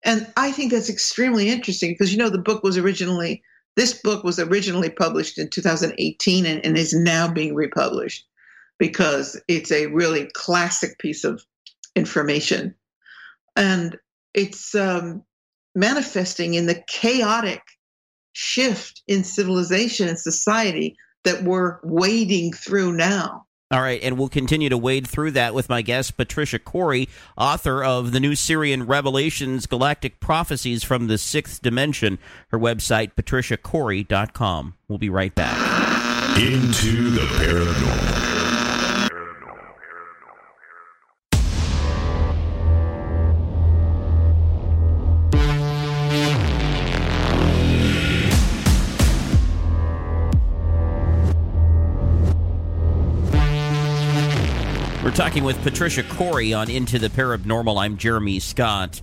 And I think that's extremely interesting because, you know, the book was originally This book was originally published in 2018 and, and is now being republished because it's a really classic piece of information. And it's um, manifesting in the chaotic shift in civilization and society that we're wading through now. All right, and we'll continue to wade through that with my guest, Patricia Cori, author of the new Sirian Revelations Galactic Prophecies from the Sixth Dimension. Her website, patriciacori.com. We'll be right back. Into the paranormal. We're talking with Patricia Cori on Into the Paranormal. I'm Jeremy Scott.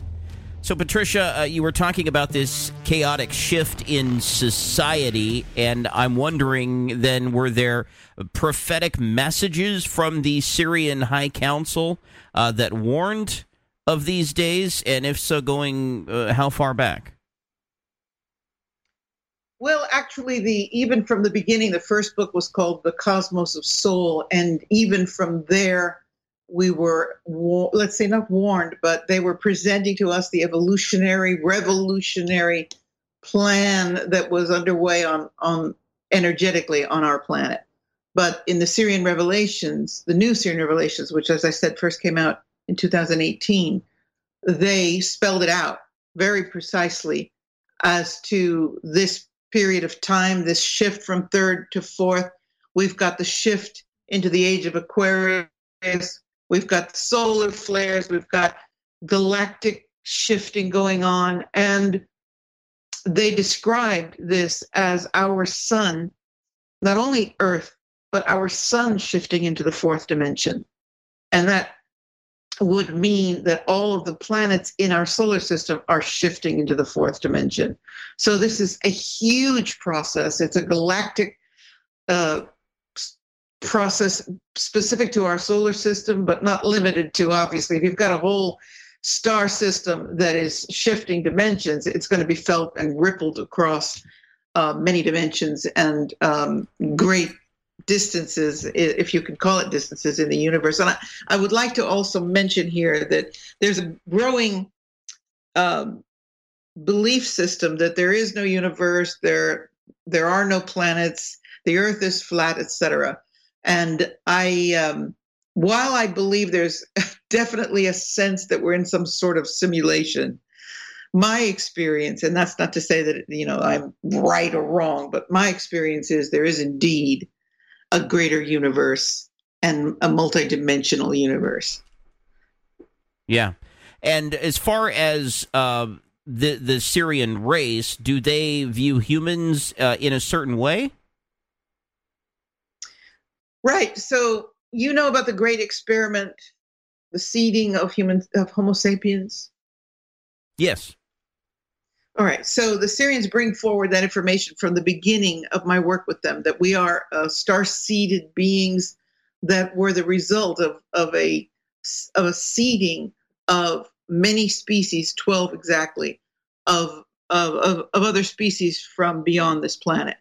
So, Patricia, uh, you were talking about this chaotic shift in society, and I'm wondering then, were there prophetic messages from the Sirian High Council uh, that warned of these days? And if so, going uh, how far back? Well, actually, the even from the beginning, the first book was called "The Cosmos of Soul," and even from there, we were let's say not warned, but they were presenting to us the evolutionary, revolutionary plan that was underway on on energetically on our planet. But in the Sirian Revelations, the new Sirian Revelations, which, as I said, first came out in 2018, they spelled it out very precisely as to this period of time, this shift from third to fourth. We've got the shift into the age of Aquarius. We've got solar flares. We've got galactic shifting going on. And they described this as our sun, not only Earth, but our sun shifting into the fourth dimension. And that would mean that all of the planets in our solar system are shifting into the fourth dimension. So this is a huge process. It's a galactic uh, process specific to our solar system, but not limited to. Obviously, if you've got a whole star system that is shifting dimensions, it's going to be felt and rippled across uh, many dimensions and um, great distances, if you can call it distances in the universe. And I, I would like to also mention here that there's a growing um, belief system that there is no universe, there there are no planets, the Earth is flat, etc. And I, um, while I believe there's (laughs) definitely a sense that we're in some sort of simulation, my experience, and that's not to say that you know I'm right or wrong, but my experience is there is indeed a greater universe and a multidimensional universe. Yeah. And as far as uh, the the Sirian race, do they view humans uh, in a certain way? Right. So you know about the great experiment, the seeding of humans of Homo sapiens. Yes. All right. So the Sirians bring forward that information from the beginning of my work with them that we are uh, star seeded beings that were the result of, of a of a seeding of many species, 12 exactly, of, of, of, of other species from beyond this planet.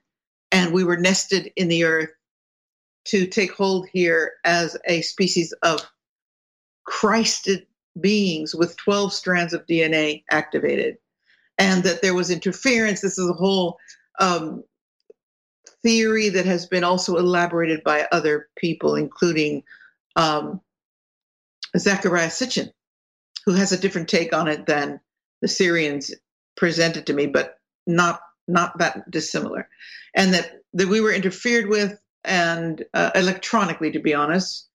And we were nested in the earth to take hold here as a species of Christed beings with 12 strands of DNA activated and that there was interference. This is a whole um, theory that has been also elaborated by other people, including um, Zecharia Sitchin, who has a different take on it than the Sirians presented to me, but not not that dissimilar, and that that we were interfered with and uh, electronically, to be honest,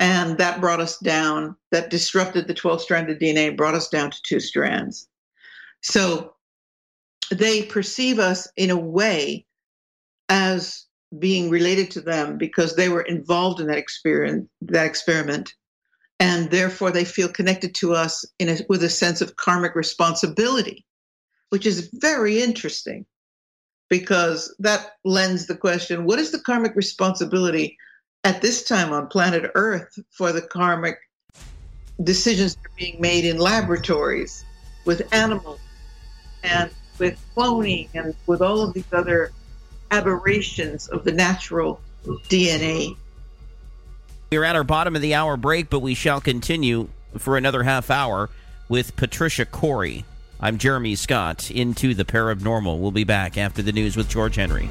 and that brought us down. That disrupted the 12 stranded DNA, brought us down to two strands. So they perceive us in a way as being related to them because they were involved in that experience, that experiment, and therefore they feel connected to us in a, with a sense of karmic responsibility, which is very interesting because that lends the question: What is the karmic responsibility at this time on planet Earth for the karmic decisions that are being made in laboratories with animals? And with cloning and with all of these other aberrations of the natural DNA. We're at our bottom of the hour break, but we shall continue for another half hour with Patricia Cori. I'm Jeremy Scott into the paranormal. We'll be back after the news with George Henry.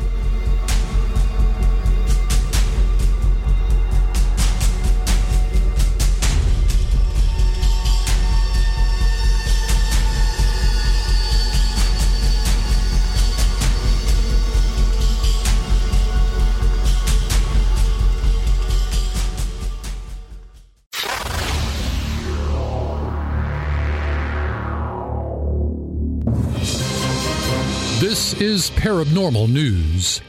Is Paranormal News.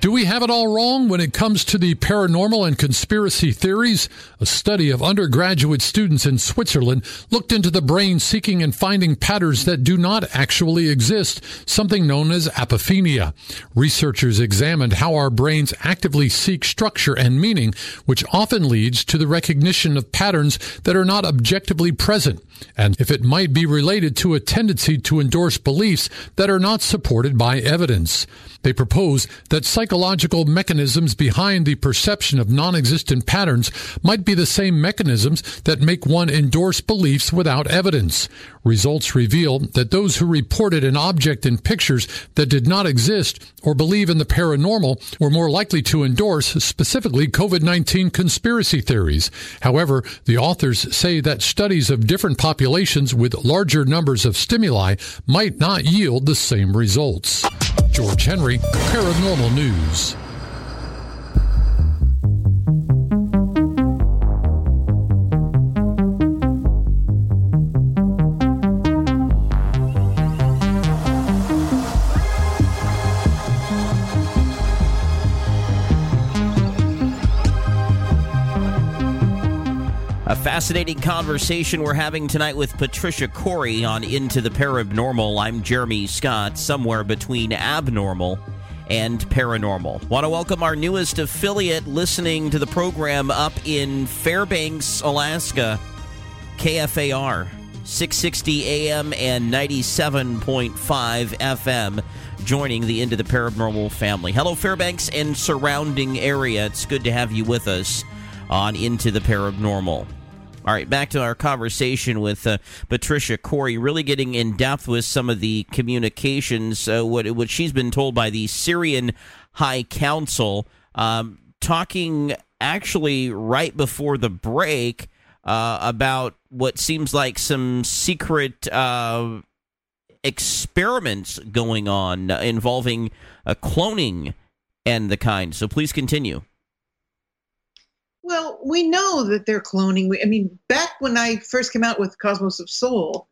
Do we have it all wrong when it comes to the paranormal and conspiracy theories? A study of undergraduate students in Switzerland looked into the brain seeking and finding patterns that do not actually exist, something known as apophenia. Researchers examined how our brains actively seek structure and meaning, which often leads to the recognition of patterns that are not objectively present, and if it might be related to a tendency to endorse beliefs that are not supported by evidence. They propose that psychological mechanisms behind the perception of non-existent patterns might be the same mechanisms that make one endorse beliefs without evidence. Results reveal that those who reported an object in pictures that did not exist or believe in the paranormal were more likely to endorse specifically COVID-19 conspiracy theories. However, the authors say that studies of different populations with larger numbers of stimuli might not yield the same results. George Henry, Paranormal News. A fascinating conversation we're having tonight with Patricia Cori on Into the Paranormal. I'm Jeremy Scott, somewhere between abnormal and paranormal. Want to welcome our newest affiliate listening to the program up in Fairbanks, Alaska, KFAR, 660 AM and 97.5 FM, joining the Into the Paranormal family. Hello, Fairbanks and surrounding area. It's good to have you with us on Into the Paranormal. All right, back to our conversation with uh, Patricia Cori, really getting in depth with some of the communications, uh, what, what she's been told by the Sirian High Council, um, talking actually right before the break uh, about what seems like some secret uh, experiments going on involving uh, cloning and the kind. So please continue. Well, we know that they're cloning. I mean, back when I first came out with Cosmos of Soul,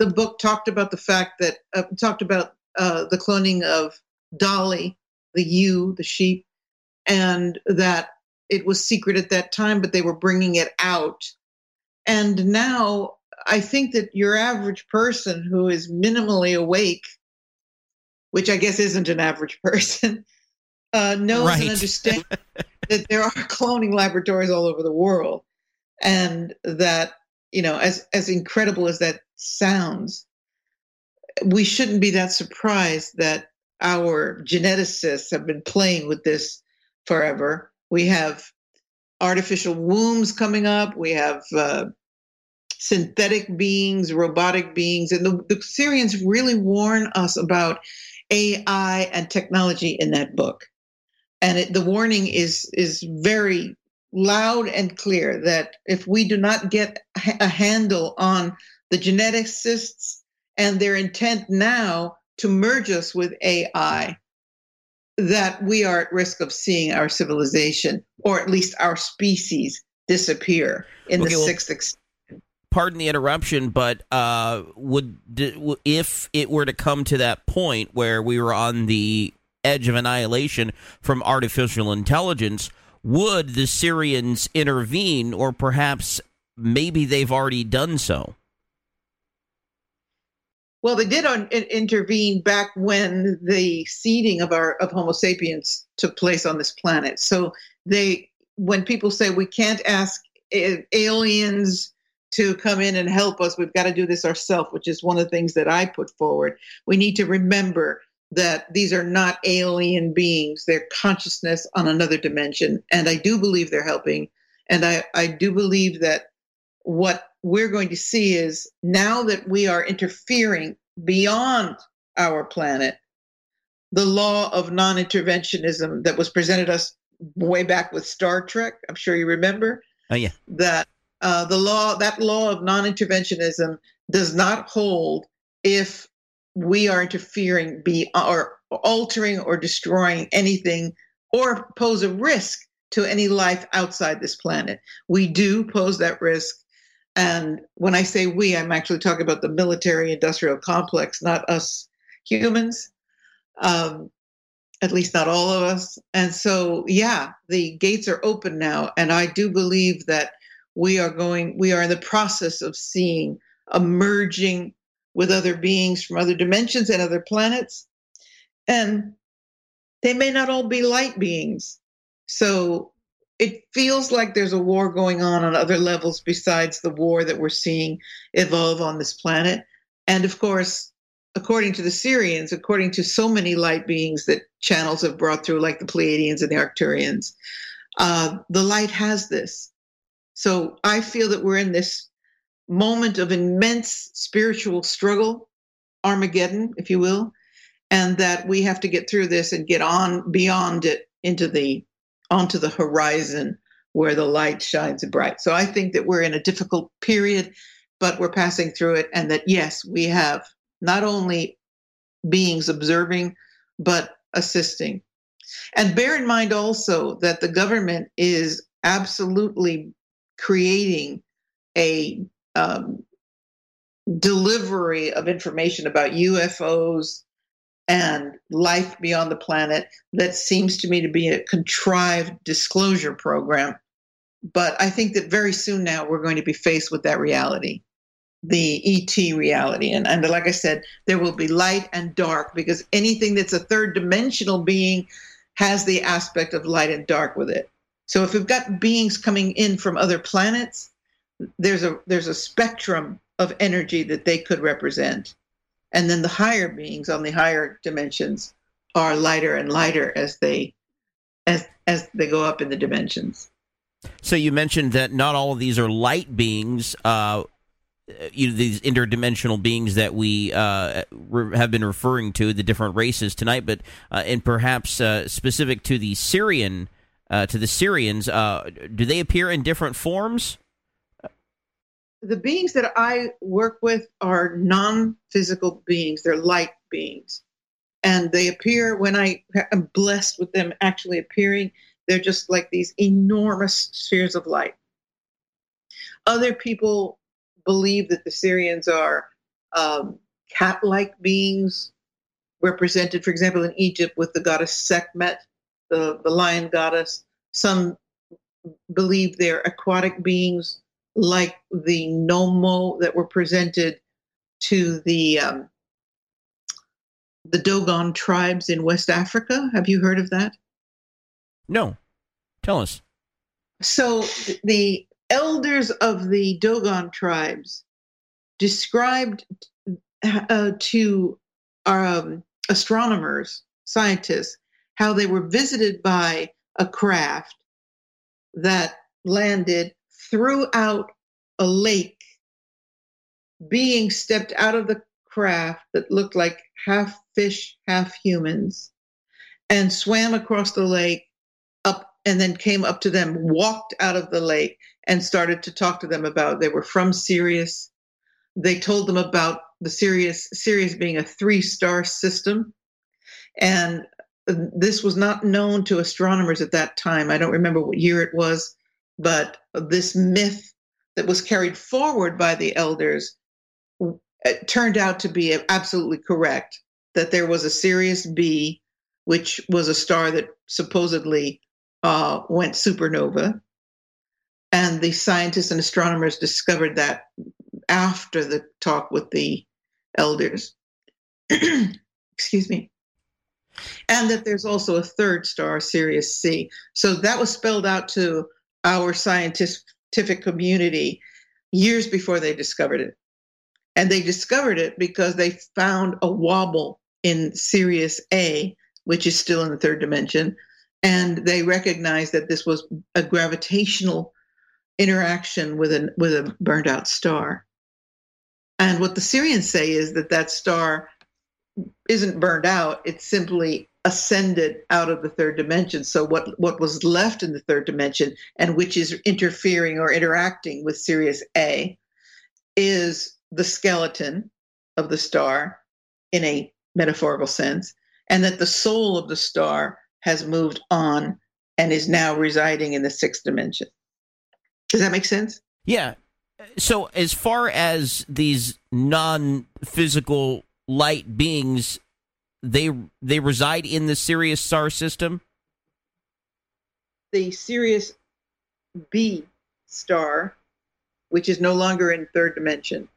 the book talked about the fact that uh, talked about uh, the cloning of Dolly, the ewe, the sheep, and that it was secret at that time, but they were bringing it out. And now I think that your average person who is minimally awake, which I guess isn't an average (laughs) person, uh, knows Right. and understands (laughs) that there are (laughs) cloning laboratories all over the world, and that you know, as as incredible as that sounds, we shouldn't be that surprised that our geneticists have been playing with this forever. We have artificial wombs coming up. We have uh, synthetic beings, robotic beings, and the, the Sirians really warn us about AI and technology in that book. And it, the warning is is very loud and clear that if we do not get a handle on the geneticists and their intent now to merge us with AI, that we are at risk of seeing our civilization, or at least our species, disappear in Okay, the well- sixth ex- pardon the interruption, but uh, would if it were to come to that point where we were on the edge of annihilation from artificial intelligence, would the Sirians intervene, or perhaps maybe they've already done so? Well, they did intervene back when the seeding of our of Homo sapiens took place on this planet. So they, when people say we can't ask aliens to come in and help us. We've got to do this ourselves, which is one of the things that I put forward. We need to remember that these are not alien beings, they're consciousness on another dimension. And I do believe they're helping. And I, I do believe that what we're going to see is now that we are interfering beyond our planet, the law of non interventionism that was presented us way back with Star Trek, I'm sure you remember. Oh, yeah. That uh, the law, that law of non interventionism does not hold if we are interfering be or altering or destroying anything or pose a risk to any life outside this planet. We do pose that risk. And when I say we, I'm actually talking about the military industrial complex, not us humans, um, at least not all of us. And so, yeah, the gates are open now. And I do believe that we are going, we are in the process of seeing a merging with other beings from other dimensions and other planets. And they may not all be light beings. So it feels like there's a war going on on other levels besides the war that we're seeing evolve on this planet. And of course, according to the Sirians, according to so many light beings that channels have brought through, like the Pleiadians and the Arcturians, uh, the light has this. So I feel that we're in this moment of immense spiritual struggle, Armageddon, if you will, and that we have to get through this and get on beyond it into the onto the horizon where the light shines bright. So I think that we're in a difficult period, but we're passing through it, and that yes, we have not only beings observing, but assisting. And bear in mind also that the government is absolutely creating a um, delivery of information about UFOs and life beyond the planet that seems to me to be a contrived disclosure program. But I think that very soon now we're going to be faced with that reality, the ET reality. And, and like I said, there will be light and dark because anything that's a third dimensional being has the aspect of light and dark with it. So if we've got beings coming in from other planets, there's a there's a spectrum of energy that they could represent and then the higher beings on the higher dimensions are lighter and lighter as they as as they go up in the dimensions so you mentioned that not all of these are light beings uh you know, these interdimensional beings that we uh, re- have been referring to, the different races tonight, but uh, and perhaps uh, specific to the Sirian uh, to the Sirians, uh, do they appear in different forms? The beings that I work with are non physical beings, they're light beings. And they appear when I am blessed with them actually appearing, they're just like these enormous spheres of light. Other people believe that the Sirians are um, cat like beings, represented, for example, in Egypt with the goddess Sekhmet, the, the lion goddess. Some believe they're aquatic beings like the Nommo that were presented to the um, the Dogon tribes in West Africa. Have you heard of that? No. Tell us. So the elders of the Dogon tribes described uh, to um, astronomers, scientists, how they were visited by a craft that landed throughout a lake, being stepped out of the craft that looked like half fish, half humans, and swam across the lake up and then came up to them, walked out of the lake, and started to talk to them about they were from Sirius. They told them about the Sirius, Sirius being a three star system. And this was not known to astronomers at that time. I don't remember what year it was, but this myth that was carried forward by the elders turned out to be absolutely correct that there was a Sirius B, which was a star that supposedly uh, went supernova. And the scientists and astronomers discovered that after the talk with the elders. (clears throat) Excuse me. And that there's also a third star, Sirius C. So that was spelled out to our scientific community years before they discovered it. And they discovered it because they found a wobble in Sirius A, which is still in the third dimension. And they recognized that this was a gravitational interaction with a, with a burned out star. And what the Sirians say is that that star isn't burned out, it's simply ascended out of the third dimension. So what what was left in the third dimension and which is interfering or interacting with Sirius A is the skeleton of the star in a metaphorical sense, and that the soul of the star has moved on and is now residing in the sixth dimension. Does that make sense? Yeah. So, as far as these non physical light beings, they they reside in the Sirius star system. The Sirius B star, which is no longer in third dimension,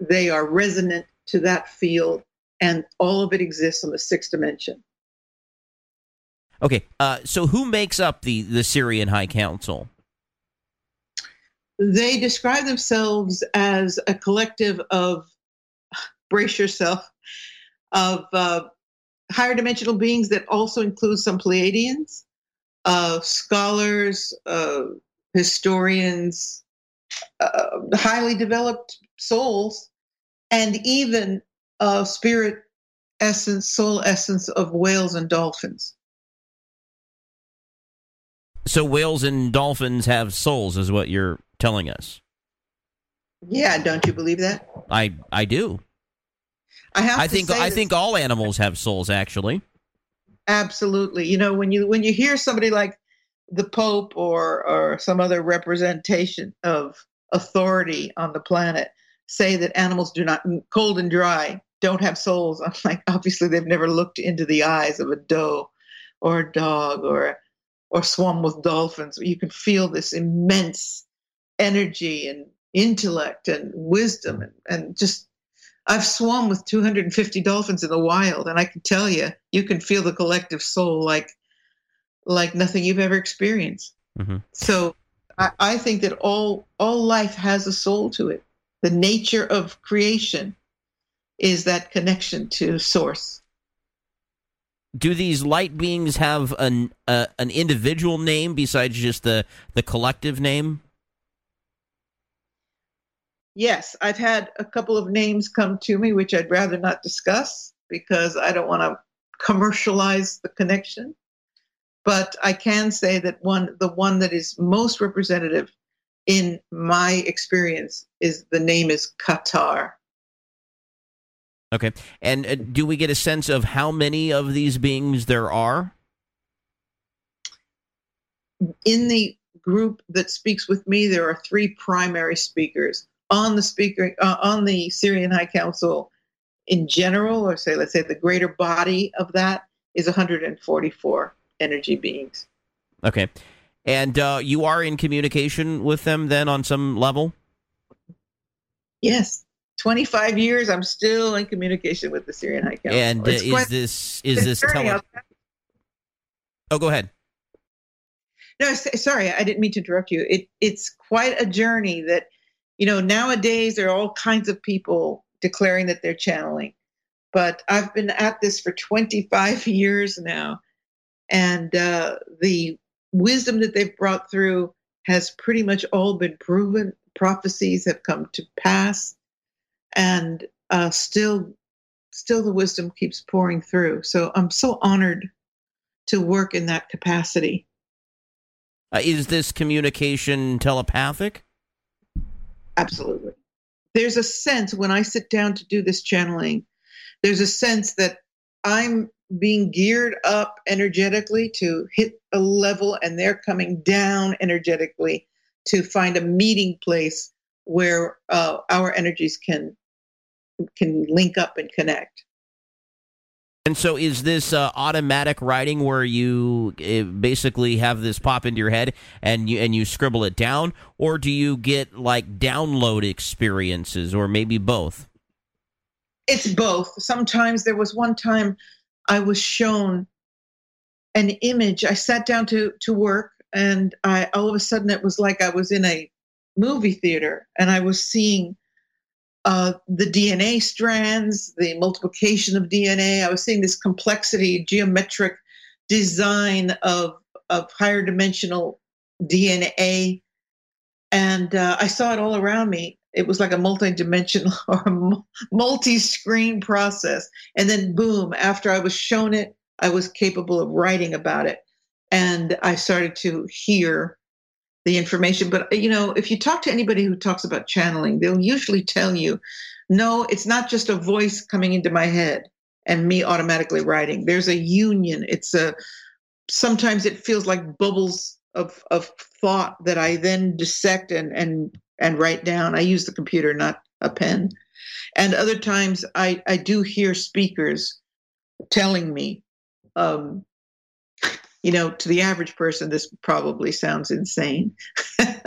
they are resonant to that field, and all of it exists on the sixth dimension. Okay, uh, so who makes up the the Sirian High Council? They describe themselves as a collective of brace yourself of uh, higher dimensional beings that also include some Pleiadians, uh, scholars, uh, historians, uh, highly developed souls, and even uh, spirit essence, soul essence of whales and dolphins. So whales and dolphins have souls, is what you're telling us. Yeah, don't you believe that? I I do. I have. I think I think all animals have souls. Actually, absolutely. You know, when you when you hear somebody like the Pope or or some other representation of authority on the planet say that animals do not cold and dry don't have souls, (laughs) I'm like, obviously they've never looked into the eyes of a doe or a dog or or swum with dolphins. You can feel this immense energy and intellect and wisdom and, and just I've swum with 250 dolphins in the wild, and I can tell you, you can feel the collective soul like like nothing you've ever experienced. Mm-hmm. So I, I think that all all life has a soul to it. The nature of creation is that connection to source. Do these light beings have an uh, an individual name besides just the the collective name? Yes, I've had a couple of names come to me, which I'd rather not discuss because I don't want to commercialize the connection. But I can say that one, the one that is most representative in my experience is the name is Qatar. Okay, and uh, do we get a sense of how many of these beings there are? In the group that speaks with me, there are three primary speakers on the speaker uh, on the Sirian High Council in general, or say let's say the greater body of that is 144 energy beings. Okay, and uh, you are in communication with them then on some level. Yes, 25 years. I'm still in communication with the Sirian High Council. And uh, is quite, this is this tele- Oh, go ahead. No, sorry, I didn't mean to interrupt you. It it's quite a journey that you know, nowadays there are all kinds of people declaring that they're channeling. But I've been at this for 25 (laughs) years now. And uh, the wisdom that they've brought through has pretty much all been proven. Prophecies have come to pass. And uh, still, still the wisdom keeps pouring through. So I'm so honored to work in that capacity. Uh, is this communication telepathic? Absolutely. There's a sense when I sit down to do this channeling, there's a sense that I'm being geared up energetically to hit a level and they're coming down energetically to find a meeting place where uh, our energies can can link up and connect. And so, is this uh, automatic writing where you uh, basically have this pop into your head and you and you scribble it down, or do you get like download experiences, or maybe both? It's both. Sometimes there was one time I was shown an image. I sat down to to work, and I all of a sudden it was like I was in a movie theater and I was seeing uh, the DNA strands, the multiplication of DNA. I was seeing this complexity, geometric design of of higher dimensional DNA, and uh, I saw it all around me. It was like a multi-dimensional (laughs) or multi-screen process, and then boom! After I was shown it, I was capable of writing about it, and I started to hear the information. But you know, if you talk to anybody who talks about channeling, they'll usually tell you, no, it's not just a voice coming into my head and me automatically writing. There's a union. It's a sometimes it feels like bubbles of of thought that I then dissect and and and write down. I use the computer, not a pen. And other times I, I do hear speakers telling me um, you know, to the average person, this probably sounds insane.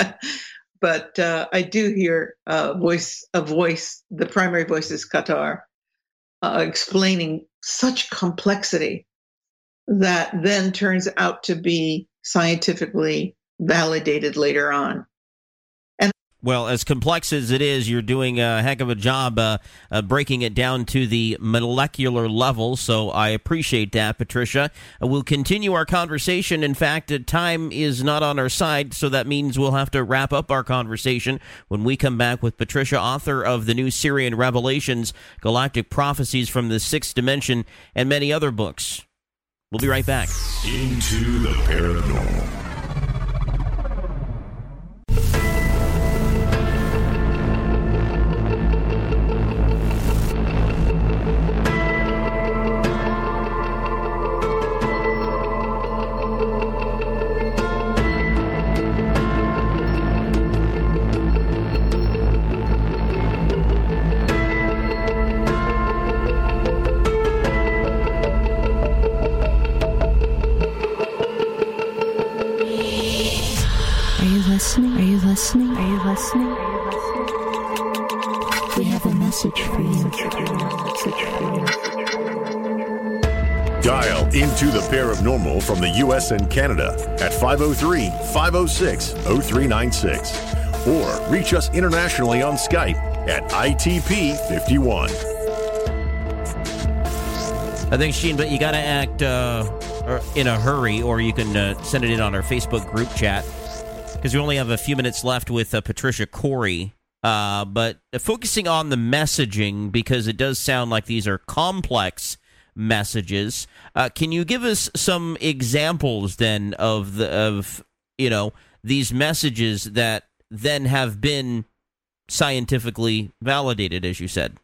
(laughs) but uh, I do hear a voice, a voice, the primary voice is Qatar, uh, explaining such complexity that then turns out to be scientifically validated later on. Well, as complex as it is, you're doing a heck of a job uh, uh, breaking it down to the molecular level. So I appreciate that, Patricia. Uh, we'll continue our conversation. In fact, uh, time is not on our side, so that means we'll have to wrap up our conversation when we come back with Patricia, author of the new Sirian Revelations, Galactic Prophecies from the Sixth Dimension, and many other books. We'll be right back. Into the parabnormal. Listening? Are you listening? We have a message for you. Dial into the parabnormal from the U.S. and Canada at 503 506 0396 or reach us internationally on Skype at ITP51. I think, Sheen, but you got to act uh, in a hurry, or you can uh, send it in on our Facebook group chat because we only have a few minutes left with uh, Patricia Cori. Uh, but focusing on the messaging because it does sound like these are complex messages. Uh, can you give us some examples then of the of you know these messages that then have been scientifically validated, as you said?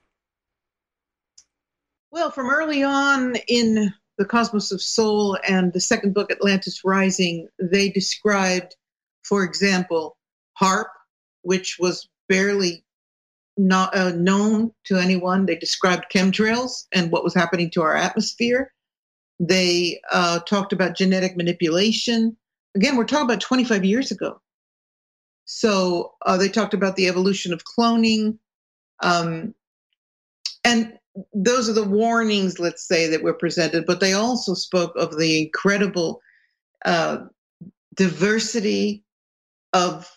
Well, from early on in the Cosmos of Soul and the second book, Atlantis Rising, they described, for example, HAARP, which was barely not uh, known to anyone. They described chemtrails and what was happening to our atmosphere. They uh, talked about genetic manipulation. Again, we're talking about 25 years ago. So uh, they talked about the evolution of cloning. Um, and those are the warnings, let's say, that were presented, but they also spoke of the incredible uh, diversity of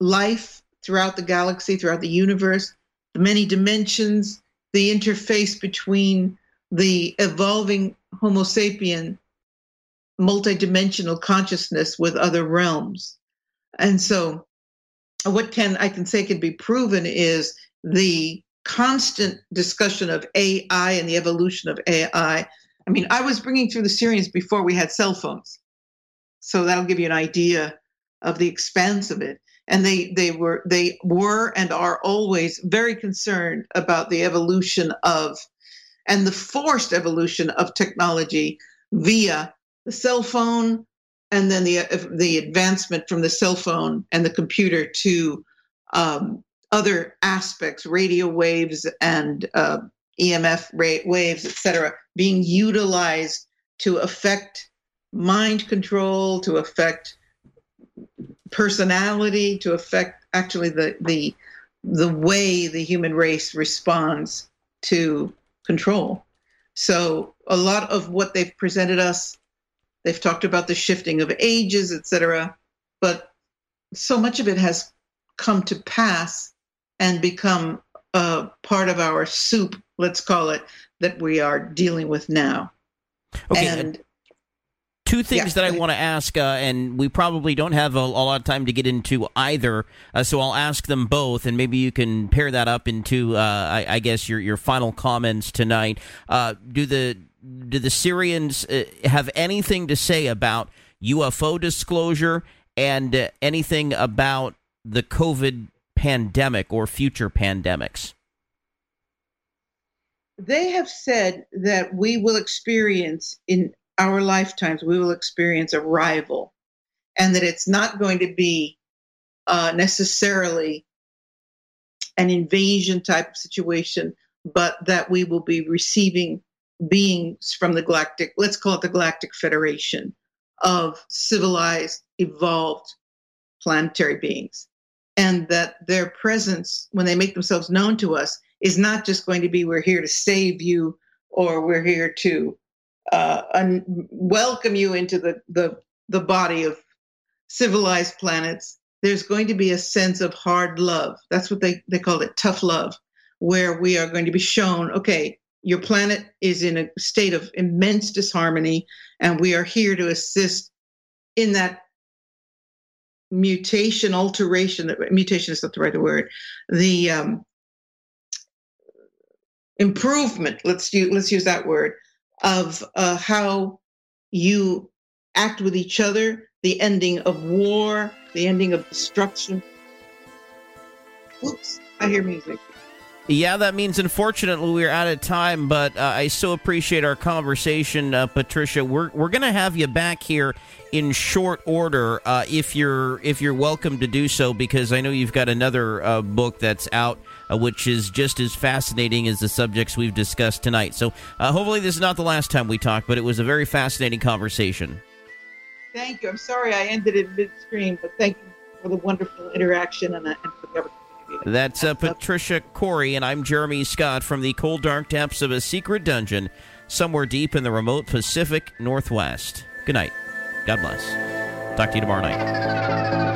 life throughout the galaxy, throughout the universe, the many dimensions, the interface between the evolving Homo sapien multidimensional consciousness with other realms. And so what can I can say can be proven is the constant discussion of AI and the evolution of AI. I mean, I was bringing through the Sirians before we had cell phones. So that'll give you an idea of the expanse of it. And they, they were they were and are always very concerned about the evolution of and the forced evolution of technology via the cell phone and then the the advancement from the cell phone and the computer to um, other aspects, radio waves and uh, EMF ra- waves, etc., being utilized to affect mind control, to affect personality, to affect actually the the the way the human race responds to control. So a lot of what they've presented us, they've talked about the shifting of ages, etc. But so much of it has come to pass and become a part of our soup, let's call it, that we are dealing with now. Okay. And Two things Yeah, that I want to ask, uh, and we probably don't have a, a lot of time to get into either, uh, so I'll ask them both, and maybe you can pair that up into, uh, I, I guess, your your final comments tonight. Uh, do the do the Sirians uh, have anything to say about UFO disclosure and uh, anything about the COVID pandemic or future pandemics? they have said that we will experience in our lifetimes we will experience a rival and that it's not going to be uh, necessarily an invasion type of situation but that we will be receiving beings from the galactic let's call it the galactic federation of civilized evolved planetary beings. And that their presence when they make themselves known to us is not just going to be we're here to save you or we're here to uh, un- welcome you into the, the the body of civilized planets. There's going to be a sense of hard love. That's what they, they call it tough love where we are going to be shown okay your planet is in a state of immense disharmony and we are here to assist in that mutation alteration that mutation is not the right word the um, improvement let's use let's use that word of uh, how you act with each other the ending of war the ending of destruction oops i hear music Yeah, that means unfortunately we're out of time, but uh, I so appreciate our conversation, uh, Patricia. We're we're gonna have you back here in short order uh, if you're if you're welcome to do so, because I know you've got another uh, book that's out, uh, which is just as fascinating as the subjects we've discussed tonight. So uh, hopefully this is not the last time we talk, but it was a very fascinating conversation. thank you i'm sorry i ended it midstream but thank you for the wonderful interaction and, uh, and for the opportunity That's uh, Patricia Cori, and I'm Jeremy Scott from the cold, dark depths of a secret dungeon somewhere deep in the remote Pacific Northwest. Good night. God bless. Talk to you tomorrow night.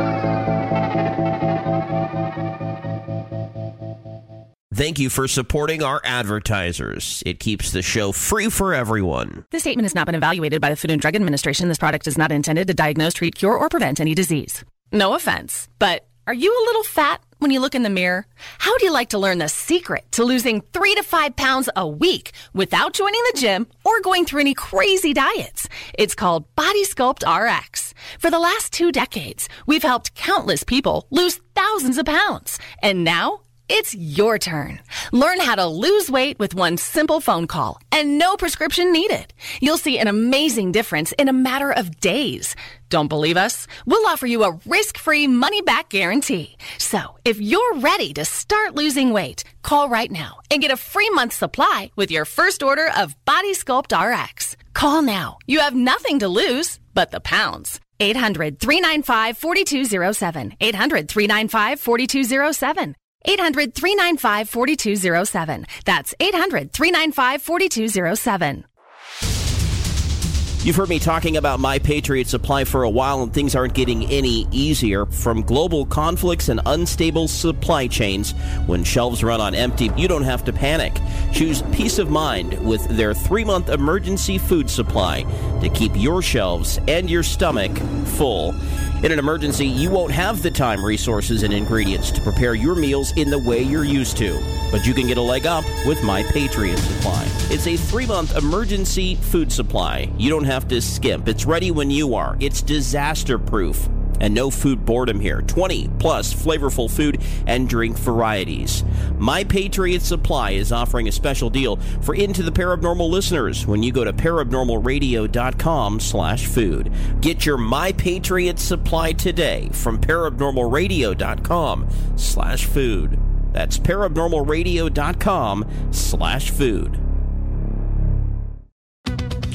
Thank you for supporting our advertisers. It keeps the show free for everyone. This statement has not been evaluated by the Food and Drug Administration. This product is not intended to diagnose, treat, cure, or prevent any disease. No offense, but are you a little fat when you look in the mirror? How would you like to learn the secret to losing three to five pounds a week without joining the gym or going through any crazy diets? It's called Body Sculpt RX. For the last two decades, we've helped countless people lose thousands of pounds. And now, it's your turn. Learn how to lose weight with one simple phone call and no prescription needed. You'll see an amazing difference in a matter of days. Don't believe us? We'll offer you a risk-free money-back guarantee. So, if you're ready to start losing weight, call right now and get a free month supply with your first order of Body Sculpt RX. Call now. You have nothing to lose but the pounds. 800 395 4207. 800 395 4207. 800 395 4207. That's 800 395 4207. You've heard me talking about My Patriot Supply for a while, and things aren't getting any easier. From global conflicts and unstable supply chains, when shelves run on empty, you don't have to panic. Choose peace of mind with their three month emergency food supply to keep your shelves and your stomach full. In an emergency, you won't have the time, resources, and ingredients to prepare your meals in the way you're used to. But you can get a leg up with My Patriot Supply. It's a three month emergency food supply. You don't have to skimp. It's ready when you are. It's disaster proof. And no food boredom here. 20 plus flavorful food and drink varieties. My Patriot Supply is offering a special deal for Into the Parabnormal listeners when you go to parabnormalradio.com slash food. Get your My Patriot Supply today from parabnormalradio.com slash food. That's parabnormalradio.com slash food.